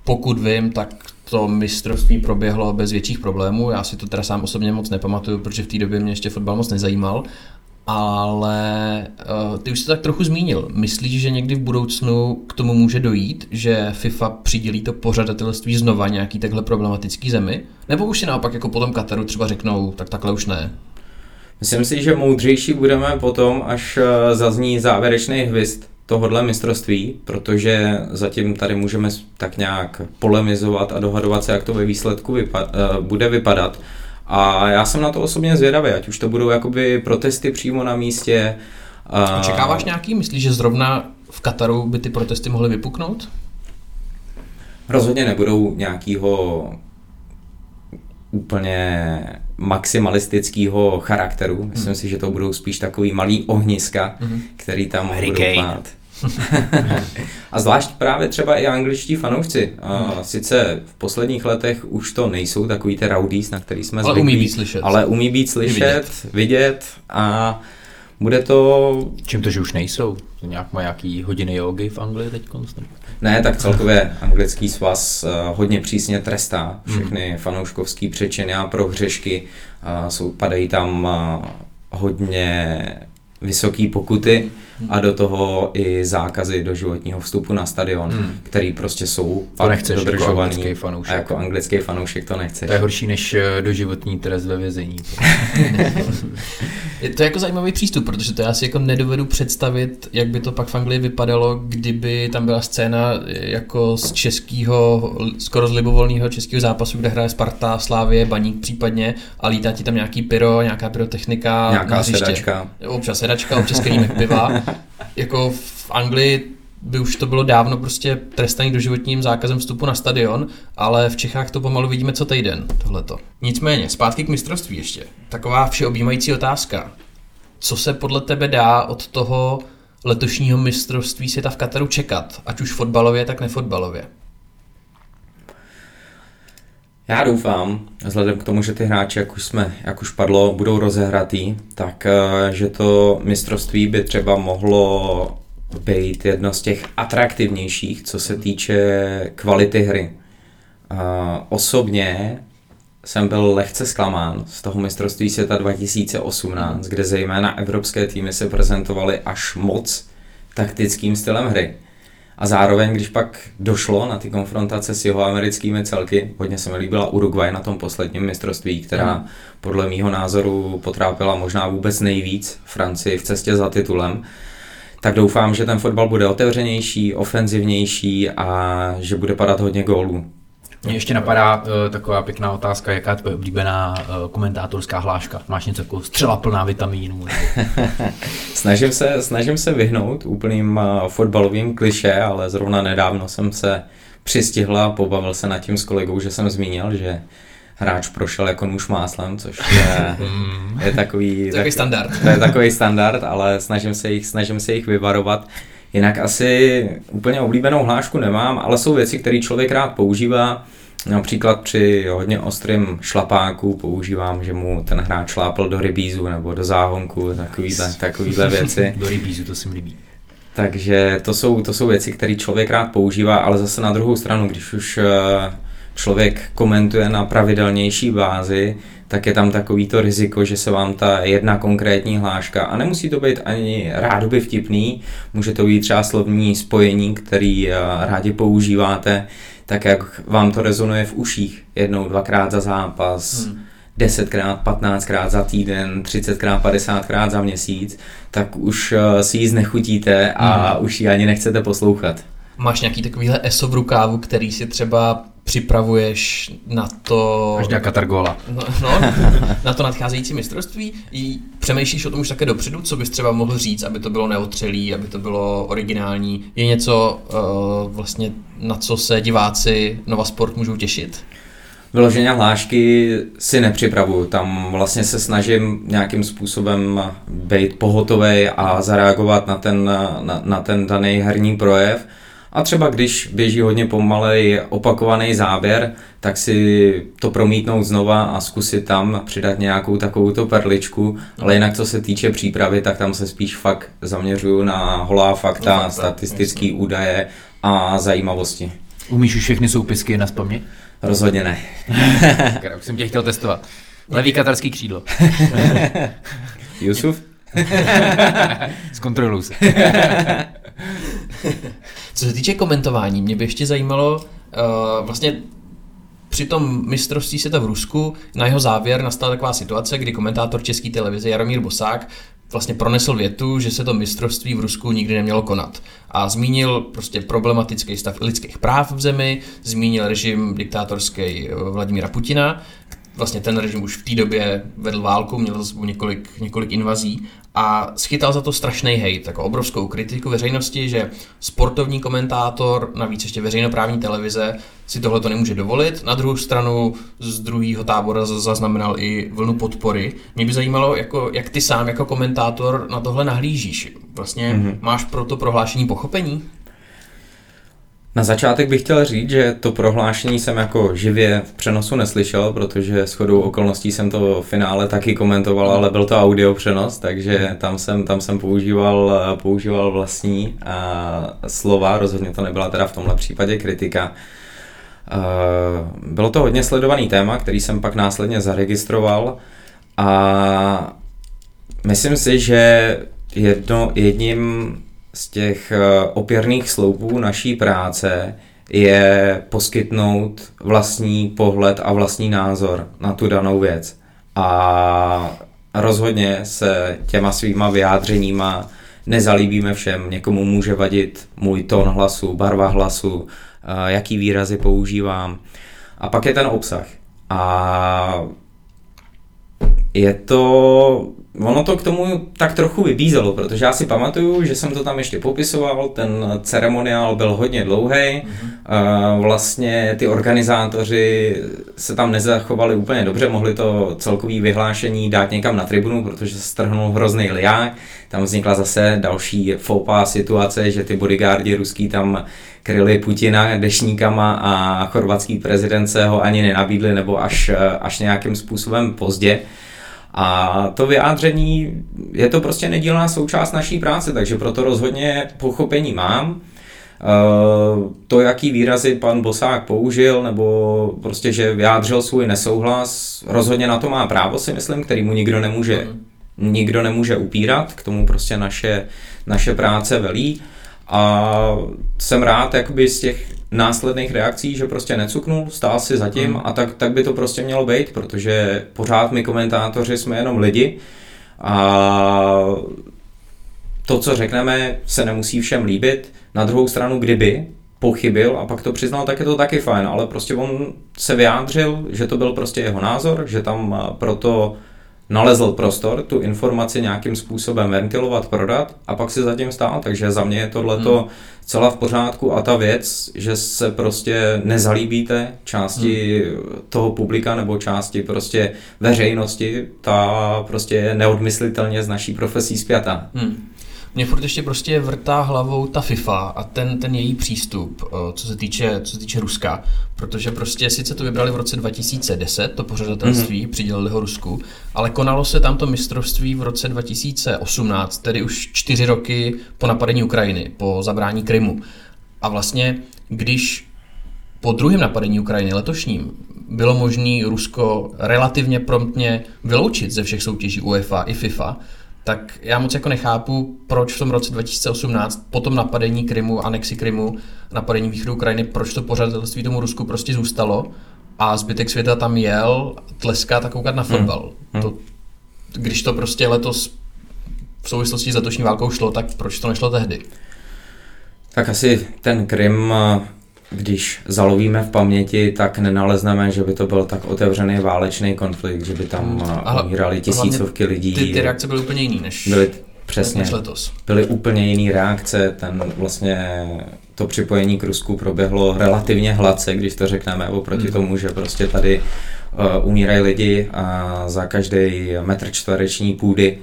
pokud vím, tak to mistrovství proběhlo bez větších problémů. Já si to teda sám osobně moc nepamatuju, protože v té době mě ještě fotbal moc nezajímal, ale uh, ty už jsi tak trochu zmínil. Myslíš, že někdy v budoucnu k tomu může dojít, že FIFA přidělí to pořadatelství znova nějaký takhle problematický zemi? Nebo už si naopak jako potom Kataru třeba řeknou, tak takhle už ne? Myslím si, že moudřejší budeme potom, až eh, zazní závěrečný hvist tohohle mistrovství, protože zatím tady můžeme tak nějak polemizovat a dohadovat se, jak to ve výsledku vypa- uh, bude vypadat A já jsem na to osobně zvědavý, ať už to budou jakoby protesty přímo na místě. a- Očekáváš nějaký? Myslíš, že zrovna v Kataru by ty protesty mohly vypuknout? Rozhodně nebudou nějakýho úplně maximalistického charakteru. Myslím si, že to budou spíš takový malý ohniska, který tam budou Hurricane. pát. A zvlášť právě třeba i angličtí fanoušci. A Sice v posledních letech už to nejsou takový ty rowdies, na který jsme Ale zvyklí, umí být slyšet. ale umí být slyšet, vidět. vidět a bude to Čím to, že už nejsou? To nějak má nějaký hodiny jogy v Anglii teď? Ne, tak celkově anglický svaz eh, hodně přísně trestá všechny fanouškovský přečiny a prohřešky. A Jsou, padají tam eh, hodně vysoké pokuty a do toho i zákazy do životního vstupu na stadion, který prostě jsou To nechceš jako dodržovaný. anglický fanoušek. A jako anglický fanoušek to nechceš. To je horší než eh, doživotní trest ve vězení. Je to jako zajímavý přístup, protože to já si jako nedovedu představit, jak by to pak v Anglii vypadalo, kdyby tam byla scéna jako z českého, skoro z libovolného českého zápasu, kde hraje Sparta, Slávie, Baník případně a lítá ti tam nějaký pyro, nějaká pyrotechnika Nějaká na hřiště. sedačka. Občas sedačka, občas kelímek piva. jako v Anglii by už to bylo dávno prostě trestaný doživotním zákazem vstupu na stadion, ale v Čechách to pomalu vidíme co týden, tohleto. Nicméně, zpátky k mistrovství ještě. Taková všeobjímající otázka. Co se podle tebe dá od toho letošního mistrovství světa v Kataru čekat, ať už fotbalově, tak nefotbalově? Já doufám, vzhledem k tomu, že ty hráči, jak už, jsme, jak už padlo, budou rozehratý, tak eh, že to mistrovství by třeba mohlo být jedno z těch atraktivnějších, co se týče kvality hry. Osobně jsem byl lehce zklamán z toho mistrovství světa 2018, kde zejména evropské týmy se prezentovaly až moc taktickým stylem hry. A zároveň, když pak došlo na ty konfrontace s jihoamerickými celky, hodně se mi líbila Uruguay na tom posledním mistrovství, která podle mýho názoru potrápila možná vůbec nejvíc Francii v cestě za titulem, tak doufám, že ten fotbal bude otevřenější, ofenzivnější a že bude padat hodně gólů. Mě ještě napadá uh, taková pěkná otázka, jaká je tvoje oblíbená uh, komentátorská hláška? Máš něco jako střela plná vitamínů? Snažím se, snažím se vyhnout úplným uh, fotbalovým kliše, ale zrovna nedávno jsem se přistihl a pobavil se nad tím s kolegou, že jsem zmínil, že hráč prošel jako nůž máslem, což je, je takový, Takový standard. To je takový standard, ale snažím se jich, snažím se jich vyvarovat. Jinak asi úplně oblíbenou hlášku nemám, ale jsou věci, které člověk rád používá. Například při hodně ostrém šlapáku používám, že mu ten hráč šlápl do rybízu nebo do záhonku, takovýhle, takovýhle věci. Do rybízu, to se mi líbí. Takže to jsou, to jsou věci, které člověk rád používá, ale zase na druhou stranu, když už eh, člověk komentuje na pravidelnější bázi, tak je tam takový to riziko, že se vám ta jedna konkrétní hláška, a nemusí to být ani rádoby vtipný, může to být třeba slovní spojení, který eh, rádi používáte, tak jak vám to rezonuje v uších jednou, dvakrát za zápas, hmm. 10krát, 15krát za týden, 30krát, 50krát za měsíc, tak už eh, si ji znechutíte a hmm. už ji ani nechcete poslouchat. Máš nějaký takovýhle ESO v rukávu, který si třeba připravuješ na to... Až nějaká targola. No, no, na to nadcházející mistrovství. I přemýšlíš o tom už také dopředu, co bys třeba mohl říct, aby to bylo neotřelý, aby to bylo originální. Je něco uh, vlastně, na co se diváci Nova Sport můžou těšit? Vyloženě hlášky si nepřipravuju, tam vlastně se snažím nějakým způsobem být pohotovej a zareagovat na ten, na, na ten daný herní projev. A třeba když běží hodně pomalej opakovaný záběr, tak si to promítnout znova a zkusit tam přidat nějakou takovouto perličku, ale jinak co se týče přípravy, tak tam se spíš fakt zaměřuju na holá fakta, No, fakta, statistické údaje a zajímavosti. Umíš už všechny soupisky na spamě? Rozhodně ne. Já už jsem tě chtěl testovat. Levý katarský křídlo. Jusuf? Zkontroluj se. Co se týče komentování, mě by ještě zajímalo, uh, vlastně při tom mistrovství světa v Rusku na jeho závěr nastala taková situace, kdy komentátor české televize Jaromír Bosák vlastně pronesl větu, že se to mistrovství v Rusku nikdy nemělo konat. A zmínil prostě problematický stav lidských práv v zemi, zmínil režim diktátorský Vladimíra Putina, vlastně ten režim už v té době vedl válku, měl za sebou několik, několik invazí a schytal za to strašný hejt, jako obrovskou kritiku veřejnosti, že sportovní komentátor, navíc ještě veřejnoprávní televize, si tohle to nemůže dovolit. Na druhou stranu z druhého tábora zaznamenal i vlnu podpory. Mě by zajímalo, jako, jak ty sám jako komentátor na tohle nahlížíš. Vlastně mm-hmm. máš pro to prohlášení pochopení? Na začátek bych chtěl říct, že to prohlášení jsem jako živě v přenosu neslyšel, protože s chodou okolností jsem to v finále taky komentoval, ale byl to audio přenos, takže tam jsem, tam jsem používal, používal vlastní a, slova, rozhodně to nebyla teda v tomhle případě kritika. Bylo to hodně sledovaný téma, který jsem pak následně zaregistroval a myslím si, že jedno, jedním z těch eh, opěrných sloupů naší práce je poskytnout vlastní pohled a vlastní názor na tu danou věc. A rozhodně se těma svýma vyjádřeníma nezalíbíme všem. Někomu může vadit můj tón hlasu, barva hlasu, eh, jaký výrazy používám. A pak je ten obsah. A je to ono to k tomu tak trochu vybízelo, protože já si pamatuju, že jsem to tam ještě popisoval, ten ceremoniál byl hodně dlouhý, mm-hmm. vlastně ty organizátoři se tam nezachovali úplně dobře, mohli to celkový vyhlášení dát někam na tribunu, protože se strhnul hrozný liák, tam vznikla zase další foupa situace, že ty bodyguardi ruský tam kryli Putina dešníkama a chorvatský prezident se ho ani nenabídli nebo až, až nějakým způsobem pozdě. A to vyjádření je to prostě nedílná součást naší práce, takže proto rozhodně pochopení mám. Eh, to, jaký výrazy pan Bosák použil, nebo prostě, že vyjádřil svůj nesouhlas, rozhodně na to má právo, si myslím, který mu nikdo nemůže, nikdo nemůže upírat, k tomu prostě naše, naše práce velí. A jsem rád jakoby z těch následných reakcí, že prostě necuknul, stál si zatím mm. a tak, tak by to prostě mělo být, protože pořád my komentátoři jsme jenom lidi a to, co řekneme, se nemusí všem líbit. Na druhou stranu, kdyby pochybil a pak to přiznal, tak je to taky fajn, ale prostě on se vyjádřil, že to byl prostě jeho názor, že tam proto nalezl prostor tu informaci nějakým způsobem ventilovat, prodat a pak si zatím stál, takže za mě je tohleto hmm. celá v pořádku a ta věc, že se prostě nezalíbíte části hmm. toho publika nebo části prostě veřejnosti, ta prostě je neodmyslitelně z naší profesí zpětá. Hmm mě furt ještě prostě vrtá hlavou ta FIFA a ten, ten její přístup, eh, co se týče, co se týče Ruska, protože prostě sice to vybrali v roce 2010, to pořadatelství, mm-hmm. přidělili ho Rusku, ale konalo se tam to mistrovství v roce 2018, tedy už čtyři roky po napadení Ukrajiny, po zabrání Krymu. A vlastně, když po druhém napadení Ukrajiny letošním bylo možné Rusko relativně promptně vyloučit ze všech soutěží UEFA i FIFA, tak já moc jako nechápu, proč v tom roce 2018 po tom napadení Krymu, anexi Krymu, napadení východu Ukrajiny, proč to pořadatelství tomu Rusku prostě zůstalo a zbytek světa tam jel tleskat a koukat na hmm. fotbal. Hmm. To, když to prostě letos v souvislosti s letošní válkou šlo, tak proč to nešlo tehdy? Tak asi ten Krym když zalovíme v paměti, tak nenalezneme, že by to byl tak otevřený válečný konflikt, že by tam hmm. umírali tisícovky lidí. Ty, ty reakce byly úplně jiný než, byly, přesně, než letos. Byly úplně jiný reakce, ten vlastně to připojení k Rusku proběhlo relativně hladce, když to řekneme, oproti hmm. tomu, že prostě tady uh, umírají lidi a za každý metr čtvereční půdy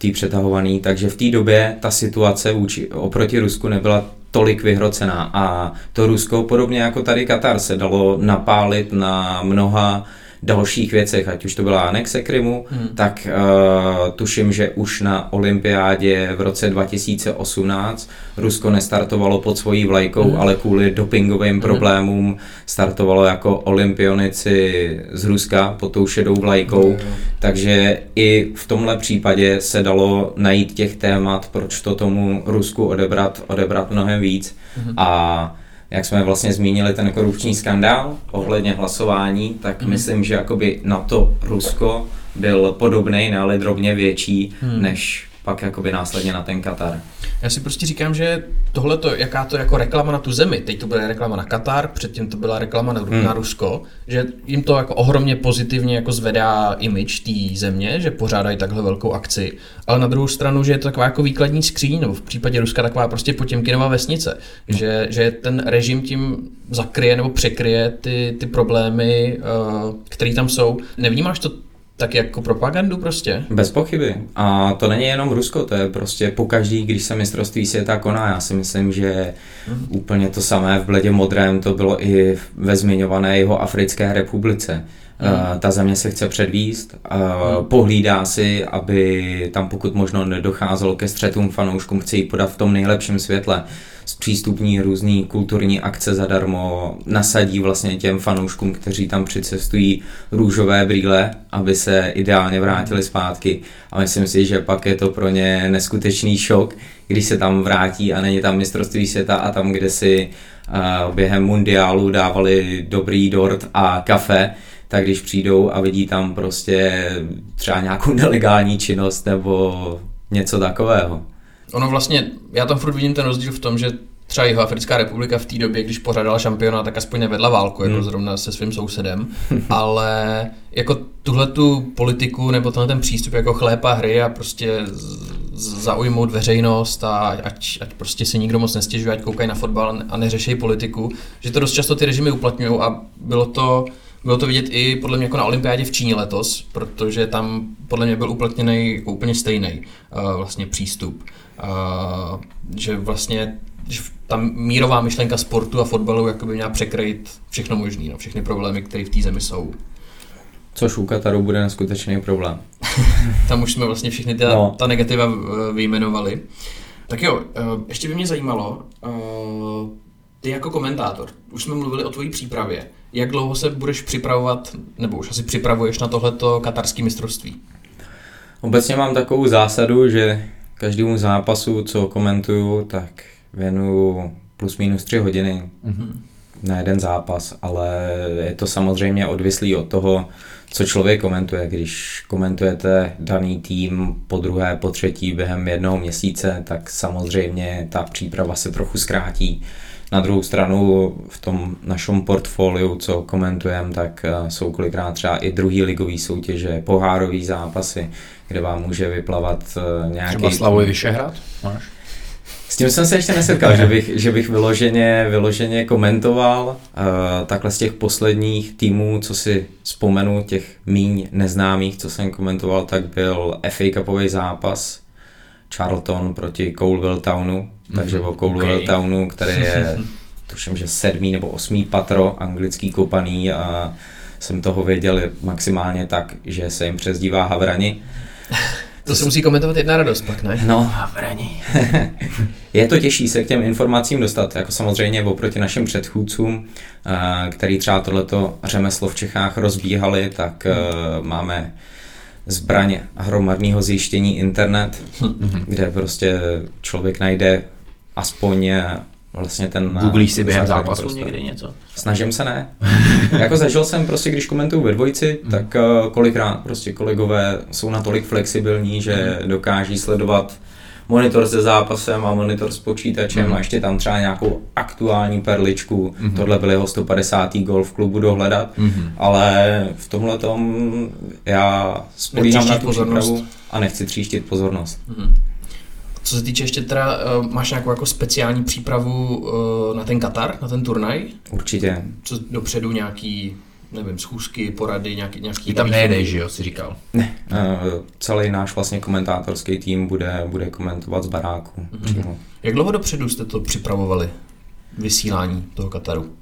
té přetahované, takže v té době ta situace vůči, oproti Rusku nebyla tolik vyhrocená. A to Rusko, podobně jako tady Katar, se dalo napálit na mnoha dalších věcech, ať už to byla anexe Krymu, hmm. tak uh, tuším, že už na olympiádě v roce 2018 Rusko nestartovalo pod svojí vlajkou, hmm. ale kvůli dopingovým hmm. problémům startovalo jako olympionici z Ruska pod tou šedou vlajkou, hmm. takže i v tomhle případě se dalo najít těch témat, proč to tomu Rusku odebrat, odebrat mnohem víc hmm. a jak jsme vlastně zmínili ten korupční skandál ohledně hlasování, tak mm. myslím, že jakoby na to Rusko byl podobný, ale drobně větší hmm. než pak jakoby následně na ten Katar. Já si prostě říkám, že tohle to, jaká to jako reklama na tu zemi, teď to bude reklama na Katar, předtím to byla reklama na, hmm. na Rusko, že jim to jako ohromně pozitivně jako zvedá image té země, že pořádají takhle velkou akci, ale na druhou stranu, že je to taková jako výkladní skříň, nebo v případě Ruska taková prostě potěmkinová vesnice, no. že, že ten režim tím zakryje nebo překryje ty, ty problémy, uh, které tam jsou. Nevnímáš to tak jako propagandu prostě? Bez pochyby. A to není jenom Rusko, to je prostě po každý, když se mistrovství světa koná. Já si myslím, že mm. úplně to samé v bledě modrém to bylo i ve zmiňované jeho Africké republice. Mm. Ta země se chce předvíst, mm. pohlídá si, aby tam pokud možno nedocházelo ke střetům fanouškům, chce ji podat v tom nejlepším světle zpřístupní různý kulturní akce zadarmo, nasadí vlastně těm fanouškům, kteří tam přicestují růžové brýle, aby se ideálně vrátili zpátky. A myslím si, že pak je to pro ně neskutečný šok, když se tam vrátí a není tam mistrovství světa a tam, kde si uh, během mundiálu dávali dobrý dort a kafe, tak když přijdou a vidí tam prostě třeba nějakou nelegální činnost nebo něco takového. Ono vlastně, já tam furt vidím ten rozdíl v tom, že třeba jeho Africká republika v té době, když pořádala šampiona, tak aspoň nevedla válku, jako hmm. zrovna se svým sousedem, ale jako tuhle tu politiku nebo tenhle ten přístup jako chlépa hry a prostě zaujmout veřejnost a ať, ať prostě si nikdo moc nestěžuje, ať koukají na fotbal a neřešejí politiku, že to dost často ty režimy uplatňují a bylo to bylo to vidět i podle mě jako na olympiádě v Číně letos, protože tam podle mě byl uplatněný úplně stejný uh, vlastně přístup. Uh, že vlastně že ta mírová myšlenka sportu a fotbalu jakoby měla překrýt všechno možné, no, všechny problémy, které v té zemi jsou. Což u Kataru bude neskutečný problém. Tam už jsme vlastně všechny ty, no. ta negativa eh, vyjmenovali. Tak jo, ještě by mě zajímalo, ty jako komentátor, už jsme mluvili o tvojí přípravě. Jak dlouho se budeš připravovat, nebo už asi připravuješ na tohleto katarské mistrovství? Obecně mám takovou zásadu, že každému zápasu, co komentuju, tak věnuju plus minus tři hodiny mm-hmm. na jeden zápas, ale je to samozřejmě odvislý od toho, co člověk komentuje. Když komentujete daný tým po druhé, po třetí během jednoho měsíce, tak samozřejmě ta příprava se trochu zkrátí. Na druhou stranu v tom našem portfoliu, co komentujeme, tak eh, jsou kolikrát třeba i druhý ligový soutěže, pohárový zápasy, kde vám může vyplavat eh, nějaký... Třeba Slavoj Vyšehrad máš? S tím jsem se ještě nesetkal, že bych, že bych vyloženě, vyloženě komentoval. Uh, takhle z těch posledních týmů, co si vzpomenu, těch míň neznámých, co jsem komentoval, tak byl FA Cupový zápas Charlton proti Colville Townu, takže mm-hmm. o Colville okay. Townu, který je tuším, že sedmý nebo osmý patro anglický kopaný a jsem toho věděl maximálně tak, že se jim přezdívá Havrani. To se musí komentovat jedna radost pak, ne? No, Havrani. je to těžší se k těm informacím dostat, jako samozřejmě oproti našim předchůdcům, eh, který třeba tohleto řemeslo v Čechách rozbíhali, tak hmm. máme zbraně hromadného zjištění internet, hmm. kde prostě člověk najde aspoň eh, vlastně ten... Googlíš si během zápasu prostě. někdy něco? Snažím se ne. jako zažil jsem prostě, když komentuju ve dvojici, mm. tak uh, kolikrát prostě kolegové jsou natolik flexibilní, že mm. dokáží sledovat monitor se zápasem a monitor s počítačem mm. a ještě tam třeba nějakou aktuální perličku. Mm. Tohle byl jeho 150. gol v klubu dohledat, mm. ale v tomhle tom já spolíhám na tu pozornost. a nechci tříštit pozornost. Mm. Co se týče ještě teda, uh, máš nějakou jako speciální přípravu uh, na ten Katar, na ten turnaj? Určitě. Co dopředu nějaký, nevím, schůzky, porady, nějaký... nějaký Ty tam nejedeš, že jo, si říkal? Ne, uh, celý náš vlastně komentátorský tým bude, bude komentovat z baráku. Mm-hmm. Jak dlouho dopředu jste to připravovali, vysílání toho Kataru?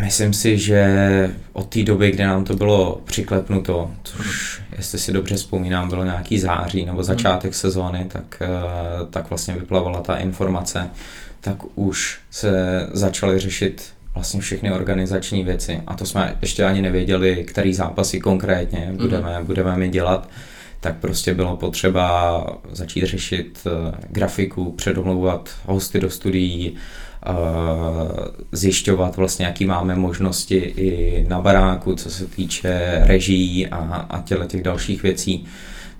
Myslím si, že od té doby, kdy nám to bylo přiklepnuto, což jestli si dobře vzpomínám, bylo nějaký září nebo začátek sezóny, tak, eh, tak vlastně vyplavala ta informace, tak už se začaly řešit vlastně všechny organizační věci a to jsme ještě ani nevěděli, který zápasy konkrétně budeme, mm. budeme mi dělat tak prostě bylo potřeba začít řešit eh, grafiku, předomlouvat hosty do studií, zjišťovat vlastně, jaký máme možnosti i na baráku, co se týče režií a, a těle těch dalších věcí.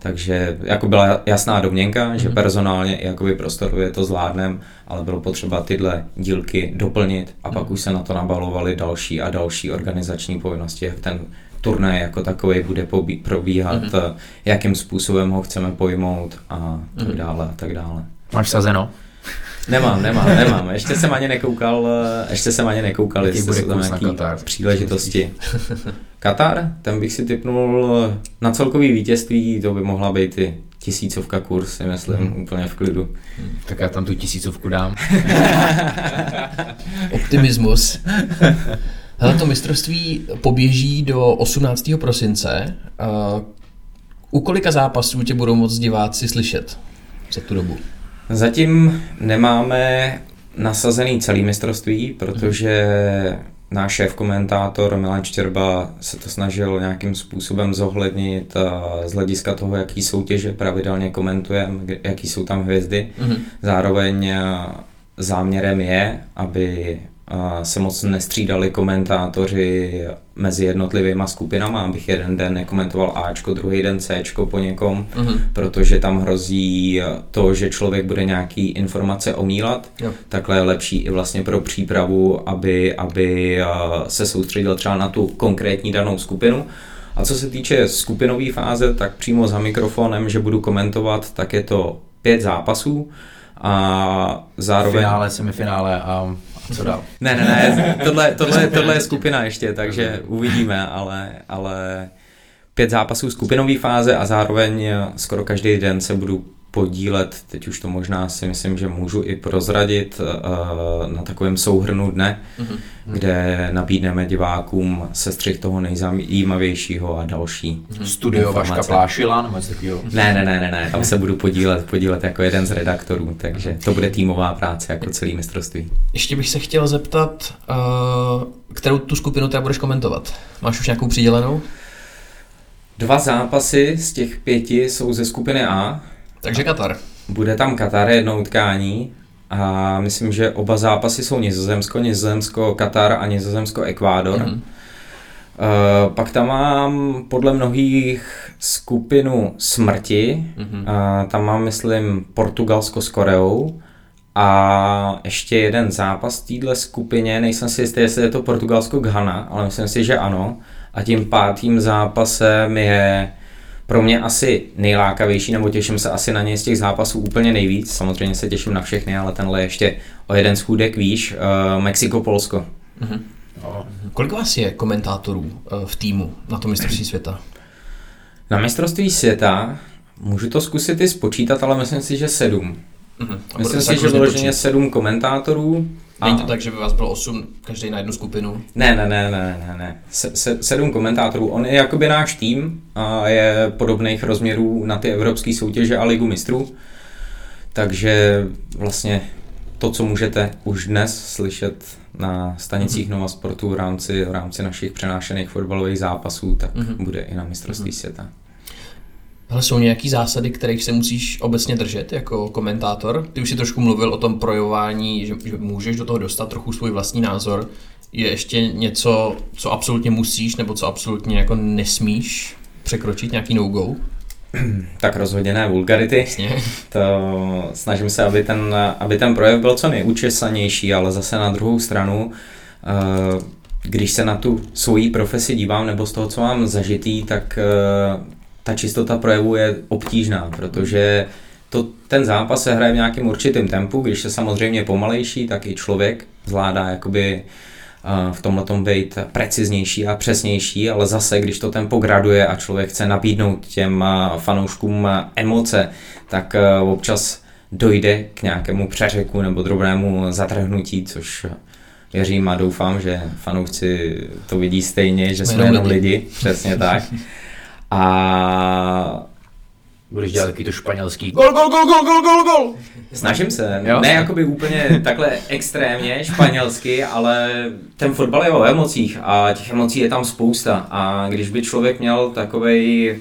Takže jako byla jasná domněnka, že personálně i jakoby prostorově to zvládnem, ale bylo potřeba tyhle dílky doplnit a pak už se na to nabalovaly další a další organizační povinnosti, jak ten turnaj jako takový bude pobí- probíhat, mm-hmm. jakým způsobem ho chceme pojmout a tak mm-hmm. dále a tak dále. Máš sazeno? Nemám, nemám, nemám. Ještě jsem ani nekoukal, eh, ještě jsem ani nekoukal, Jaký jestli bude jsou tam Katar? příležitosti. Katar, ten bych si typnul na celkový vítězství, to by mohla být i tisícovka kurz, si myslím, Mhm. úplně v klidu. Tak já tam tu tisícovku dám. Optimismus. Hele, to mistrovství poběží do 18. prosince. Uh, u kolika zápasů tě budou moc diváci slyšet za tu dobu? Zatím nemáme nasazený celý mistrovství, protože náš šéf komentátor Milan Štěrba se to snažil nějakým způsobem zohlednit a z hlediska toho, jaký soutěže pravidelně komentujeme, jaký jsou tam hvězdy. Mhm. Zároveň záměrem je, aby se moc nestřídali komentátoři mezi jednotlivýma skupinama, abych jeden den nekomentoval Ačko, druhý den Cčko po někom, Mhm. protože tam hrozí to, že člověk bude nějaký informace omílat. Jo. Takhle je lepší i vlastně pro přípravu, aby, aby a, se soustředil třeba na tu konkrétní danou skupinu. A co se týče skupinové fáze, tak přímo za mikrofonem, že budu komentovat, tak je to pět zápasů a zároveň... Finále, semifinále a co dál? Ne, ne, ne, tohle, tohle, tohle je skupina ještě, takže uvidíme, ale, ale pět zápasů skupinové fáze a zároveň skoro každý den se budu podílet, teď už to možná si myslím, že můžu i prozradit eh, na takovém souhrnu dne, Mhm. kde nabídneme divákům sestřih toho nejzajímavějšího a další. Studio Vaška. Plášila nebo něco takového? Ne, ne, ne, ne, ne, tam se budu podílet, podílet jako jeden z redaktorů, takže to bude týmová práce jako celý mistrovství. Ještě bych se chtěl zeptat, uh, kterou tu skupinu teda budeš komentovat? Máš už nějakou přidělenou? Dva zápasy z těch pěti jsou ze skupiny A. Takže Katar. Bude tam Katar jedno utkání a myslím, že oba zápasy jsou Nizozemsko, Nizozemsko, Katar a Nizozemsko, Ekvádor. Mhm. Mm-hmm. Uh, pak tam mám podle mnohých skupinu smrti. Mhm. Uh, tam mám, myslím, Portugalsko s Koreou. A ještě jeden zápas v téhle skupině, nejsem si jistý, jestli je to Portugalsko Ghana, ale myslím si, že ano. A tím pátým zápasem je pro mě asi nejlákavější, nebo těším se asi na něj z těch zápasů úplně nejvíc. Samozřejmě se těším na všechny, ale tenhle je ještě o jeden schůdek výš. Uh, Mexiko-Polsko. No, Kolik vás je komentátorů uh, v týmu na tom mistrovství světa? Na mistrovství světa můžu to zkusit i spočítat, ale myslím si, že sedm. Mhm. A Myslím si, že vyloženě sedm komentátorů. Není to tak, že by vás bylo 8, každý na jednu skupinu? Ne, ne, ne, ne, ne, ne. Se, se, sedm komentátorů. On je jakoby náš tým a je podobných rozměrů na ty evropské soutěže a ligu mistrů. Takže vlastně to, co můžete už dnes slyšet na stanicích Nova Sportu v rámci, v rámci našich přenášených fotbalových zápasů, tak Mhm. bude i na mistrovství světa. Ale jsou nějaký zásady, kterých se musíš obecně držet jako komentátor? Ty už si trošku mluvil o tom projování, že, že můžeš do toho dostat trochu svůj vlastní názor. Je ještě něco, co absolutně musíš, nebo co absolutně jako nesmíš překročit, nějaký no-go? Tak rozhodně ne vulgarity. Jasně. To snažím se, aby ten, aby ten projev byl co nejučesanější, ale zase na druhou stranu, eh, když se na tu svoji profesi dívám, nebo z toho, co mám zažitý, tak eh, ta čistota projevu je obtížná, protože to, ten zápas se hraje v nějakém určitém tempu, když je samozřejmě pomalejší, tak i člověk zvládá jakoby eh, v tomhle tom být preciznější a přesnější, ale zase, když to tempo graduje a člověk chce nabídnout těm eh, fanouškům eh, emoce, tak občas dojde k nějakému přeřeku nebo drobnému zatrhnutí, což věřím a doufám, že fanoušci to vidí stejně, že Jsme jsme jenom jenom lidi. lidi, přesně tak. A Budeš dělat takový to španělský Gol, gol, gol, gol, gol, gol, gol! Snažím se, Jo? ne jakoby úplně takhle extrémně španělsky, ale ten fotbal je o emocích a těch emocí je tam spousta a když by člověk měl takovej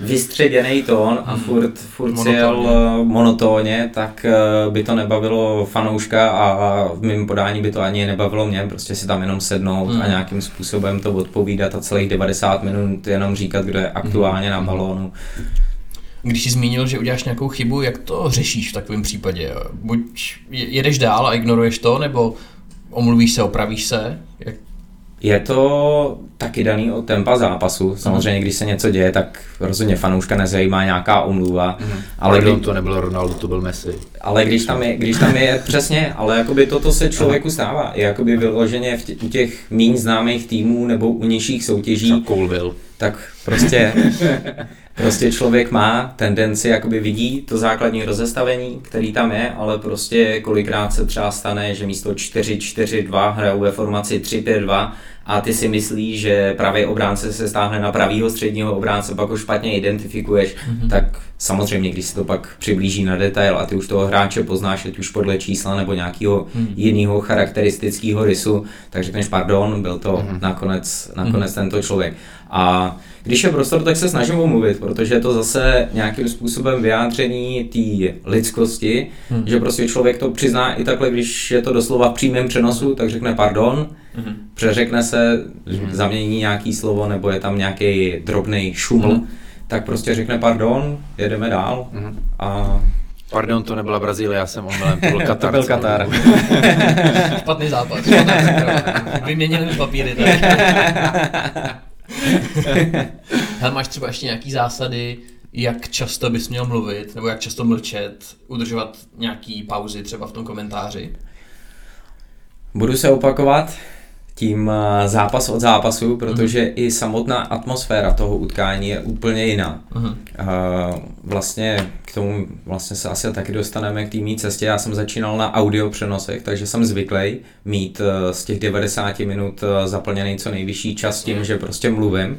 vystředěný tón a furt, furt Monotónně. jel eh, monotónně, tak eh, by to nebavilo fanouška a v mém podání by to ani nebavilo mě, prostě si tam jenom sednout Mm. a nějakým způsobem to odpovídat a celých 90 minut jenom říkat, kdo je aktuálně na balónu. Když jsi zmínil, že uděláš nějakou chybu, jak to řešíš v takovém případě? Buď jedeš dál a ignoruješ to, nebo omluvíš se, opravíš se? Jak... Je to taky daný od tempa zápasu. Samozřejmě, když se něco děje, tak rozhodně fanouška nezajímá nějaká omluva. Mm. Ale Pardon, kdy, to nebyl Ronaldo, to byl Messi. ale když tam je, když tam je přesně, ale jakoby toto se člověku stává. I jakoby vyloženě v tě, u těch méně známých týmů nebo u nižších soutěží, tak prostě, prostě člověk má tendenci, jakoby vidí to základní rozestavení, který tam je, ale prostě kolikrát se třeba stane, že místo 4-4-2 hrajou ve formaci 3-5-2 a ty si myslíš, že pravý obránce se stáhne na pravýho středního obránce, pak ho špatně identifikuješ, mm-hmm. tak samozřejmě, když se to pak přiblíží na detail a ty už toho hráče poznáš, ať už podle čísla nebo nějakého mm-hmm. jiného charakteristického rysu, tak řekneš pardon, byl to mm-hmm. nakonec, nakonec mm-hmm. tento člověk. A když je prostor, tak se snažím omluvit, protože je to zase nějakým způsobem vyjádření té lidskosti, hmm. že prostě člověk to přizná i takhle, když je to doslova v přímém přenosu, tak řekne pardon, hmm. přeřekne se, hmm. zamění nějaký slovo nebo je tam nějaký drobný šuml, hmm. tak prostě řekne pardon, jedeme dál hmm. a Pardon, to nebyla Brazílie, já jsem omylem, to byl Katar. to byl Katar. Špatný západ. Vyměnili papíry tady. Hele, máš třeba ještě nějaký zásady, jak často bys měl mluvit, nebo jak často mlčet, udržovat nějaký pauzy třeba v tom komentáři? Budu se opakovat tím zápas od zápasu, protože mm. i samotná atmosféra toho utkání je úplně jiná. Mm. Vlastně k tomu vlastně se asi taky dostaneme k té mý cestě. Já jsem začínal na audio přenosech, takže jsem zvyklý mít z těch 90 minut zaplněný co nejvyšší čas tím, mm. že prostě mluvím.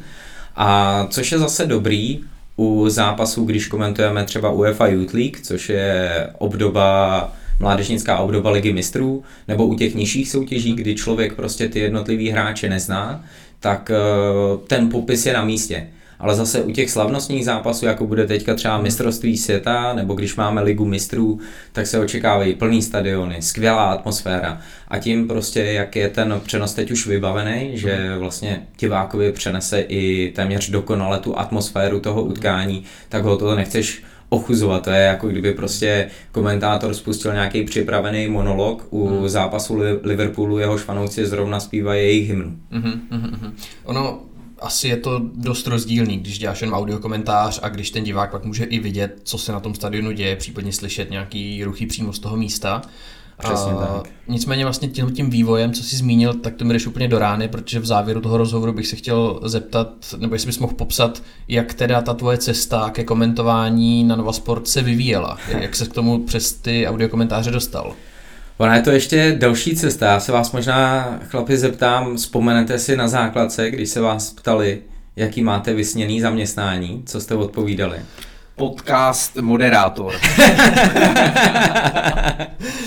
A což je zase dobrý u zápasů, když komentujeme třeba UEFA Youth League, což je obdoba mládežnická obdoba ligy mistrů, nebo u těch nižších soutěží, kdy člověk prostě ty jednotlivý hráče nezná, tak ten popis je na místě. Ale zase u těch slavnostních zápasů, jako bude teďka třeba mistrovství světa, nebo když máme ligu mistrů, tak se očekávají plný stadiony, skvělá atmosféra. A tím prostě, jak je ten přenos teď už vybavený, že vlastně divákovi přenese i téměř dokonale tu atmosféru toho utkání, tak ho to nechceš ochuzovat. To je jako kdyby prostě komentátor spustil nějaký připravený monolog u hmm. zápasu Liverpoolu, jehož fanouci zrovna zpívají jejich hymnu. Mm-hmm, mm-hmm. Ono asi je to dost rozdílný, když děláš jen audio komentář a když ten divák pak může i vidět, co se na tom stadionu děje, případně slyšet nějaký ruchy přímo z toho místa. Přesně a, tak. Nicméně vlastně tím, tím vývojem, co jsi zmínil, tak to mi jdeš úplně do rány, protože v závěru toho rozhovoru bych se chtěl zeptat, nebo jestli bys mohl popsat, jak teda ta tvoje cesta ke komentování na Nova Sport se vyvíjela. Jak se k tomu přes ty audiokomentáře dostal? Ona je to ještě delší cesta. Já se vás možná, chlapi, zeptám, vzpomenete si na základce, když se vás ptali, jaký máte vysněný zaměstnání, co jste odpovídali? Podcast moderátor.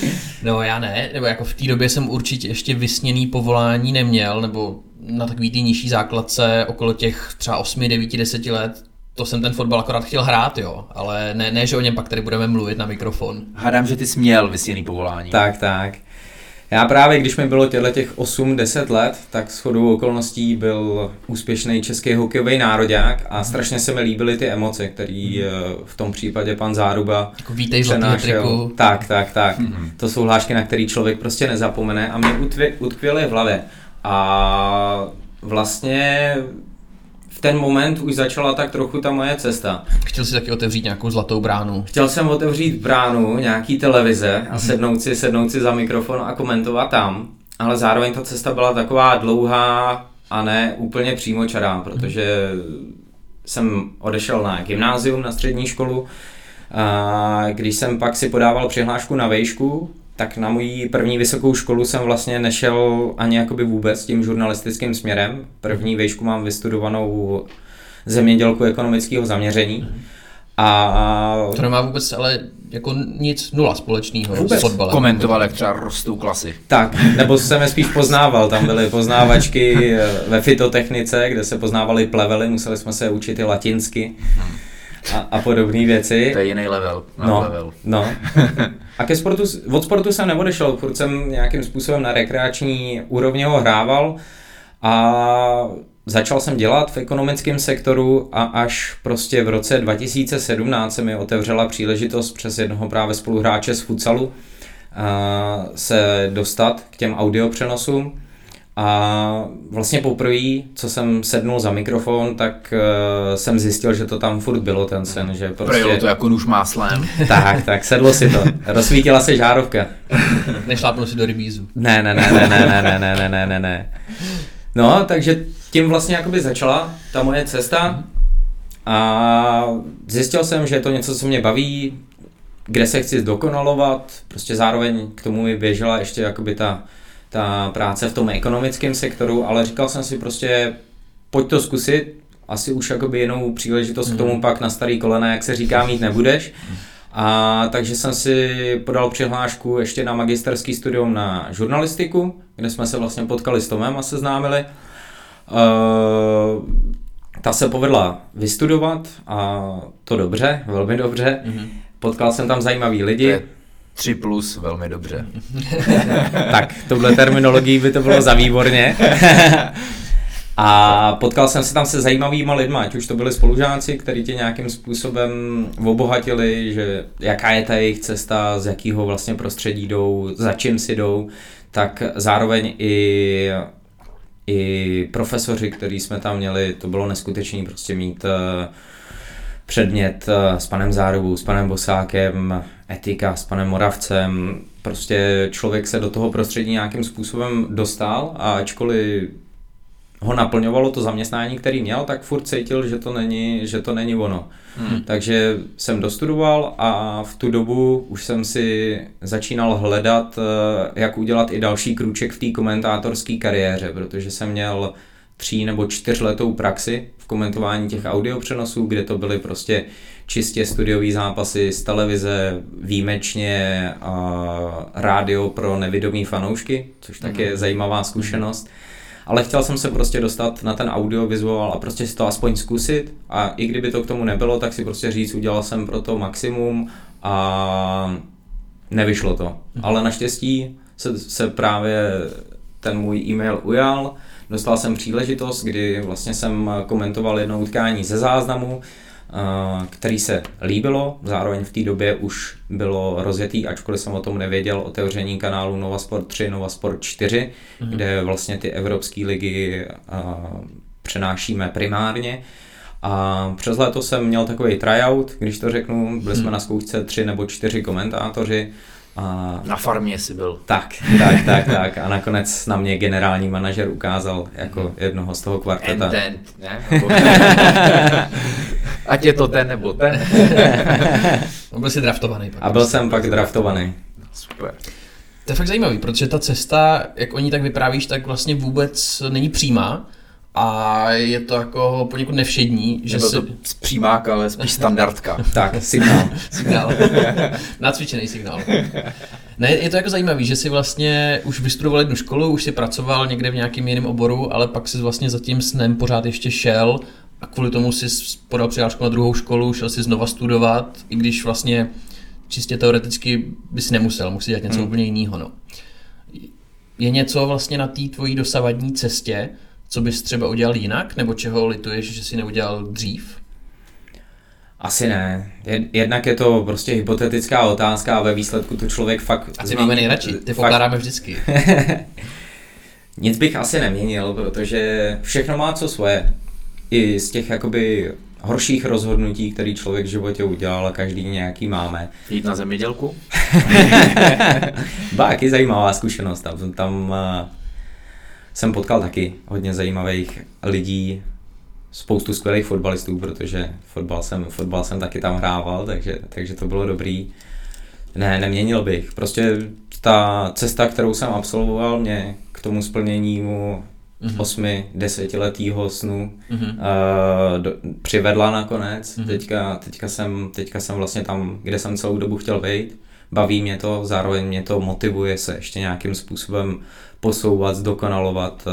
no já ne, nebo jako v té době jsem určitě ještě vysněný povolání neměl, nebo na takový ty nižší základce okolo těch třeba 8, 9, 10 let to jsem ten fotbal akorát chtěl hrát, jo, ale ne, ne že o něm pak tady budeme mluvit na mikrofon. Hádám, že ty jsi měl vysněný povolání. Tak, tak. Já právě, když mi bylo těchto těch 8-10 let, tak shodou okolností byl úspěšný český hokejový národák a strašně se mi líbily ty emoce, které mm. v tom případě pan Záruba jako vítej přenášel. Tak, tak, tak. Mm. To jsou hlášky, na který člověk prostě nezapomene a mě utkvěly v hlavě. A vlastně ten moment už začala tak trochu ta moje cesta. Chtěl jsi taky otevřít nějakou zlatou bránu? Chtěl jsem otevřít bránu nějaký televize a mhm. sednout si, sednout si za mikrofon a komentovat tam, ale zároveň ta cesta byla taková dlouhá a ne úplně přímočará, protože jsem odešel na gymnázium, na střední školu, a když jsem pak si podával přihlášku na vejšku, tak na moji první vysokou školu jsem vlastně nešel ani jakoby vůbec tím žurnalistickým směrem. První vejšku mám vystudovanou zemědělku ekonomického zaměření. A... To nemá vůbec ale jako nic nula společného s fotbalem. Komentoval, jak třeba rostou klasy. Tak, nebo jsem je spíš poznával. Tam byly poznávačky ve fitotechnice, kde se poznávaly plevely, museli jsme se učit i latinsky. Hmm a, a podobné věci. To je jiný level. No, level. no. A ke sportu, od sportu jsem neodešel, furt jsem nějakým způsobem na rekreační úrovni ho hrával a začal jsem dělat v ekonomickém sektoru a až prostě v roce 2017 se mi otevřela příležitost přes jednoho právě spoluhráče z futsalu se dostat k těm audiopřenosům. A vlastně poprvé, co jsem sednul za mikrofon, tak uh, jsem zjistil, že to tam furt bylo ten sen, že prostě... Projelo to jako nůž máslem. Tak, tak, sedlo si to. Rozsvítila se žárovka. Nešlápnul si do rybízu. Ne, ne, ne, ne, ne, ne, ne, ne, ne, ne, ne, ne. No, takže tím vlastně jakoby začala ta moje cesta a zjistil jsem, že je to něco, co mě baví, kde se chci zdokonalovat, prostě zároveň k tomu mi běžela ještě jakoby ta, ta práce v tom ekonomickém sektoru, ale říkal jsem si prostě, pojď to zkusit, asi už jakoby jinou příležitost k tomu pak na starý kolena, jak se říká, mít nebudeš. A takže jsem si podal přihlášku ještě na magisterský studium na žurnalistiku, kde jsme se vlastně potkali s Tomem a seznámili. Uh, ta se povedla vystudovat a to dobře, velmi dobře. Mm-hmm. Potkal jsem tam zajímavý lidi. To je 3 plus, velmi dobře. tak, touhle terminologií by to bylo za výborně. A potkal jsem se tam se zajímavýma lidma, ať už to byli spolužáci, kteří tě nějakým způsobem obohatili, že jaká je ta jejich cesta, z jakého vlastně prostředí jdou, za čím si jdou, tak zároveň i i profesoři, který jsme tam měli, to bylo neskutečné prostě mít uh, předmět uh, s panem Zárovou, s panem Bosákem, etika s panem Moravcem. Prostě člověk se do toho prostředí nějakým způsobem dostal a ačkoliv ho naplňovalo to zaměstnání, který měl, tak furt cítil, že to není, že to není ono. Hmm. Takže jsem dostudoval a v tu dobu už jsem si začínal hledat, eh, jak udělat i další krůček v té komentátorské kariéře, protože jsem měl tří nebo čtyřletou praxi v komentování těch audiopřenosů, kde to byly prostě čistě studiové zápasy z televize, výjimečně a rádio pro nevidomí fanoušky, což tak je zajímavá zkušenost. Ale chtěl jsem se prostě dostat na ten audiovizuál a prostě si to aspoň zkusit a i kdyby to k tomu nebylo, tak si prostě říct, udělal jsem pro to maximum a nevyšlo to. Mhm. Ale naštěstí se, se právě ten můj e-mail ujal, dostal jsem příležitost, kdy vlastně jsem komentoval jedno utkání ze záznamu, který se líbilo, zároveň v té době už bylo rozjetý, ačkoliv jsem o tom nevěděl, otevření kanálu Nova Sport 3, Nova Sport 4, mm-hmm. kde vlastně ty evropské ligy uh, přenášíme primárně. A přes léto jsem měl takový tryout, když to řeknu, byli jsme hmm. na zkoušce tři nebo čtyři komentátoři a... Na farmě jsi byl. Tak, tak, tak, tak. A nakonec na mě generální manažer ukázal jako mhm. jednoho z toho kvarteta. And then, ne? Ať je to ten nebo ten. byl jsi draftovaný. Pak a byl jsem pak draftovaný. Super. To je fakt zajímavý, protože ta cesta, jak o ní tak vyprávíš, tak vlastně vůbec není přímá a je to jako poněkud nevšední, že si... to přímák, ale spíš standardka. tak, signál. signál. Nacvičený signál. Ne, je to jako zajímavý, že si vlastně už vystudoval jednu školu, už si pracoval někde v nějakém jiném oboru, ale pak si vlastně za tím snem pořád ještě šel a kvůli tomu si podal přihlášku na druhou školu, šel si znova studovat, i když vlastně čistě teoreticky bys nemusel, musí dělat něco hmm. úplně jiného. No. Je něco vlastně na té tvojí dosavadní cestě, co bys třeba udělal jinak, nebo čeho lituješ, že si neudělal dřív? Asi ne. Jednak je to prostě hypotetická otázka a ve výsledku to člověk fakt... Asi máme nejradši, ty fakt... pokládáme vždycky. Nic bych asi neměnil, protože všechno má co svoje. I z těch jakoby horších rozhodnutí, který člověk v životě udělal a každý nějaký máme. Jít na zemědělku? Báky zajímavá zkušenost. Tam, tam jsem potkal taky hodně zajímavých lidí, spoustu skvělých fotbalistů, protože fotbal jsem, fotbal jsem taky tam hrával, takže, takže to bylo dobrý. Ne, neměnil bych. Prostě ta cesta, kterou jsem absolvoval, mě k tomu splněnímu mm-hmm. osmi, desetiletýho snu mm-hmm. uh, do, přivedla nakonec. Mm-hmm. Teďka, teďka, jsem, teďka jsem vlastně tam, kde jsem celou dobu chtěl být. Baví mě to, zároveň mě to motivuje se ještě nějakým způsobem posouvat, zdokonalovat,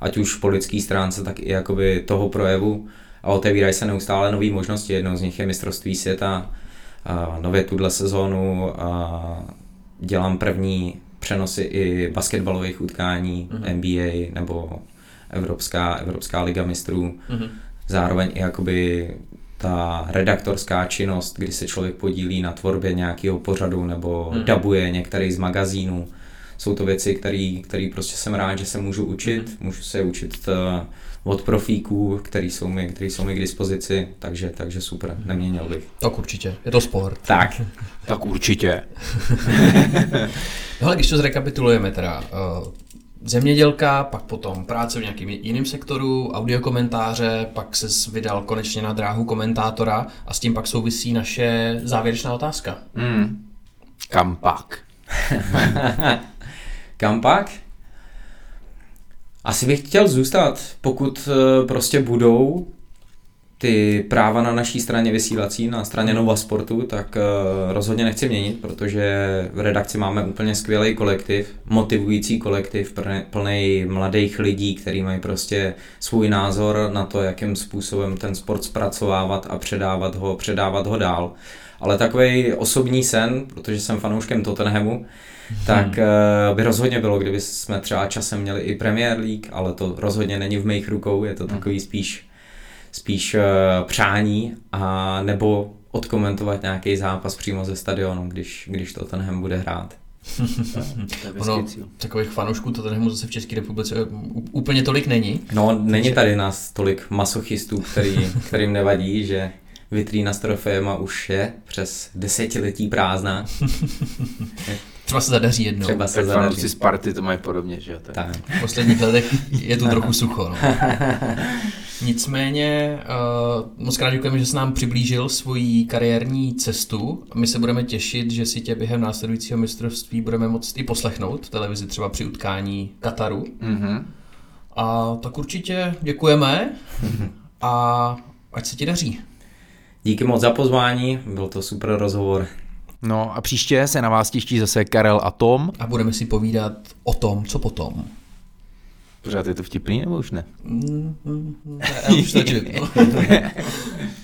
ať už po lidské stránce, tak i jakoby toho projevu a otevírají se neustále nové možnosti. Jednou z nich je mistrovství světa, a nově tuhle sezónu a dělám první přenosy i basketbalových utkání mm-hmm. NBA nebo Evropská, Evropská liga mistrů. Mm-hmm. Zároveň i jakoby ta redaktorská činnost, kdy se člověk podílí na tvorbě nějakého pořadu nebo mm-hmm. dabuje některý z magazínů. Jsou to věci, které prostě jsem rád, že se můžu učit. Mm-hmm. Můžu se učit uh, od profíků, který jsou mi, který jsou mi k dispozici, takže, takže super, neměnil bych. Tak určitě, je to sport. Tak. tak určitě. no ale když to zrekapitulujeme teda, uh, zemědělka, pak potom práce v nějakým jiném sektoru, audiokomentáře, pak se vydal konečně na dráhu komentátora a s tím pak souvisí naše závěrečná otázka. Mm. Kam pak? Kam pak? Asi bych chtěl zůstat, pokud eh, prostě budou ty práva na naší straně vysílací, na straně Nova Sportu, tak uh, rozhodně nechci měnit, protože v redakci máme úplně skvělý kolektiv, motivující kolektiv, plný mladých lidí, kteří mají prostě svůj názor na to, jakým způsobem ten sport zpracovávat a předávat ho, předávat ho dál. Ale takový osobní sen, protože jsem fanouškem Tottenhamu, tak uh, by rozhodně bylo, kdyby jsme třeba časem měli i Premier League, ale to rozhodně není v mých rukou, je to takový spíš spíš uh, přání a nebo odkomentovat nějaký zápas přímo ze stadionu, když, když to Tottenham bude hrát. ono, takových fanoušků Tottenhamu zase v České republice úplně tolik není. No, není tady nás tolik masochistů, který, kterým nevadí, že vitrína s trofejema už je přes desetiletí prázdná. Třeba se zadaří jednou. Třeba se tak zadaří. Sparty to mají podobně, že tak. tak. V posledních letech je tu trochu sucho. No. Nicméně uh, moc krát děkujeme, že jsi nám přiblížil svoji kariérní cestu. My se budeme těšit, že si tě během následujícího mistrovství budeme moct i poslechnout v televizi třeba při utkání Kataru. Mm-hmm. A tak určitě děkujeme a ať se ti daří. Díky moc za pozvání, byl to super rozhovor. No a příště se na vás těší zase Karel a Tom. A budeme si povídat o tom, co potom. Pořád je to vtipný nebo už ne? Mm, mm, mm, já už to.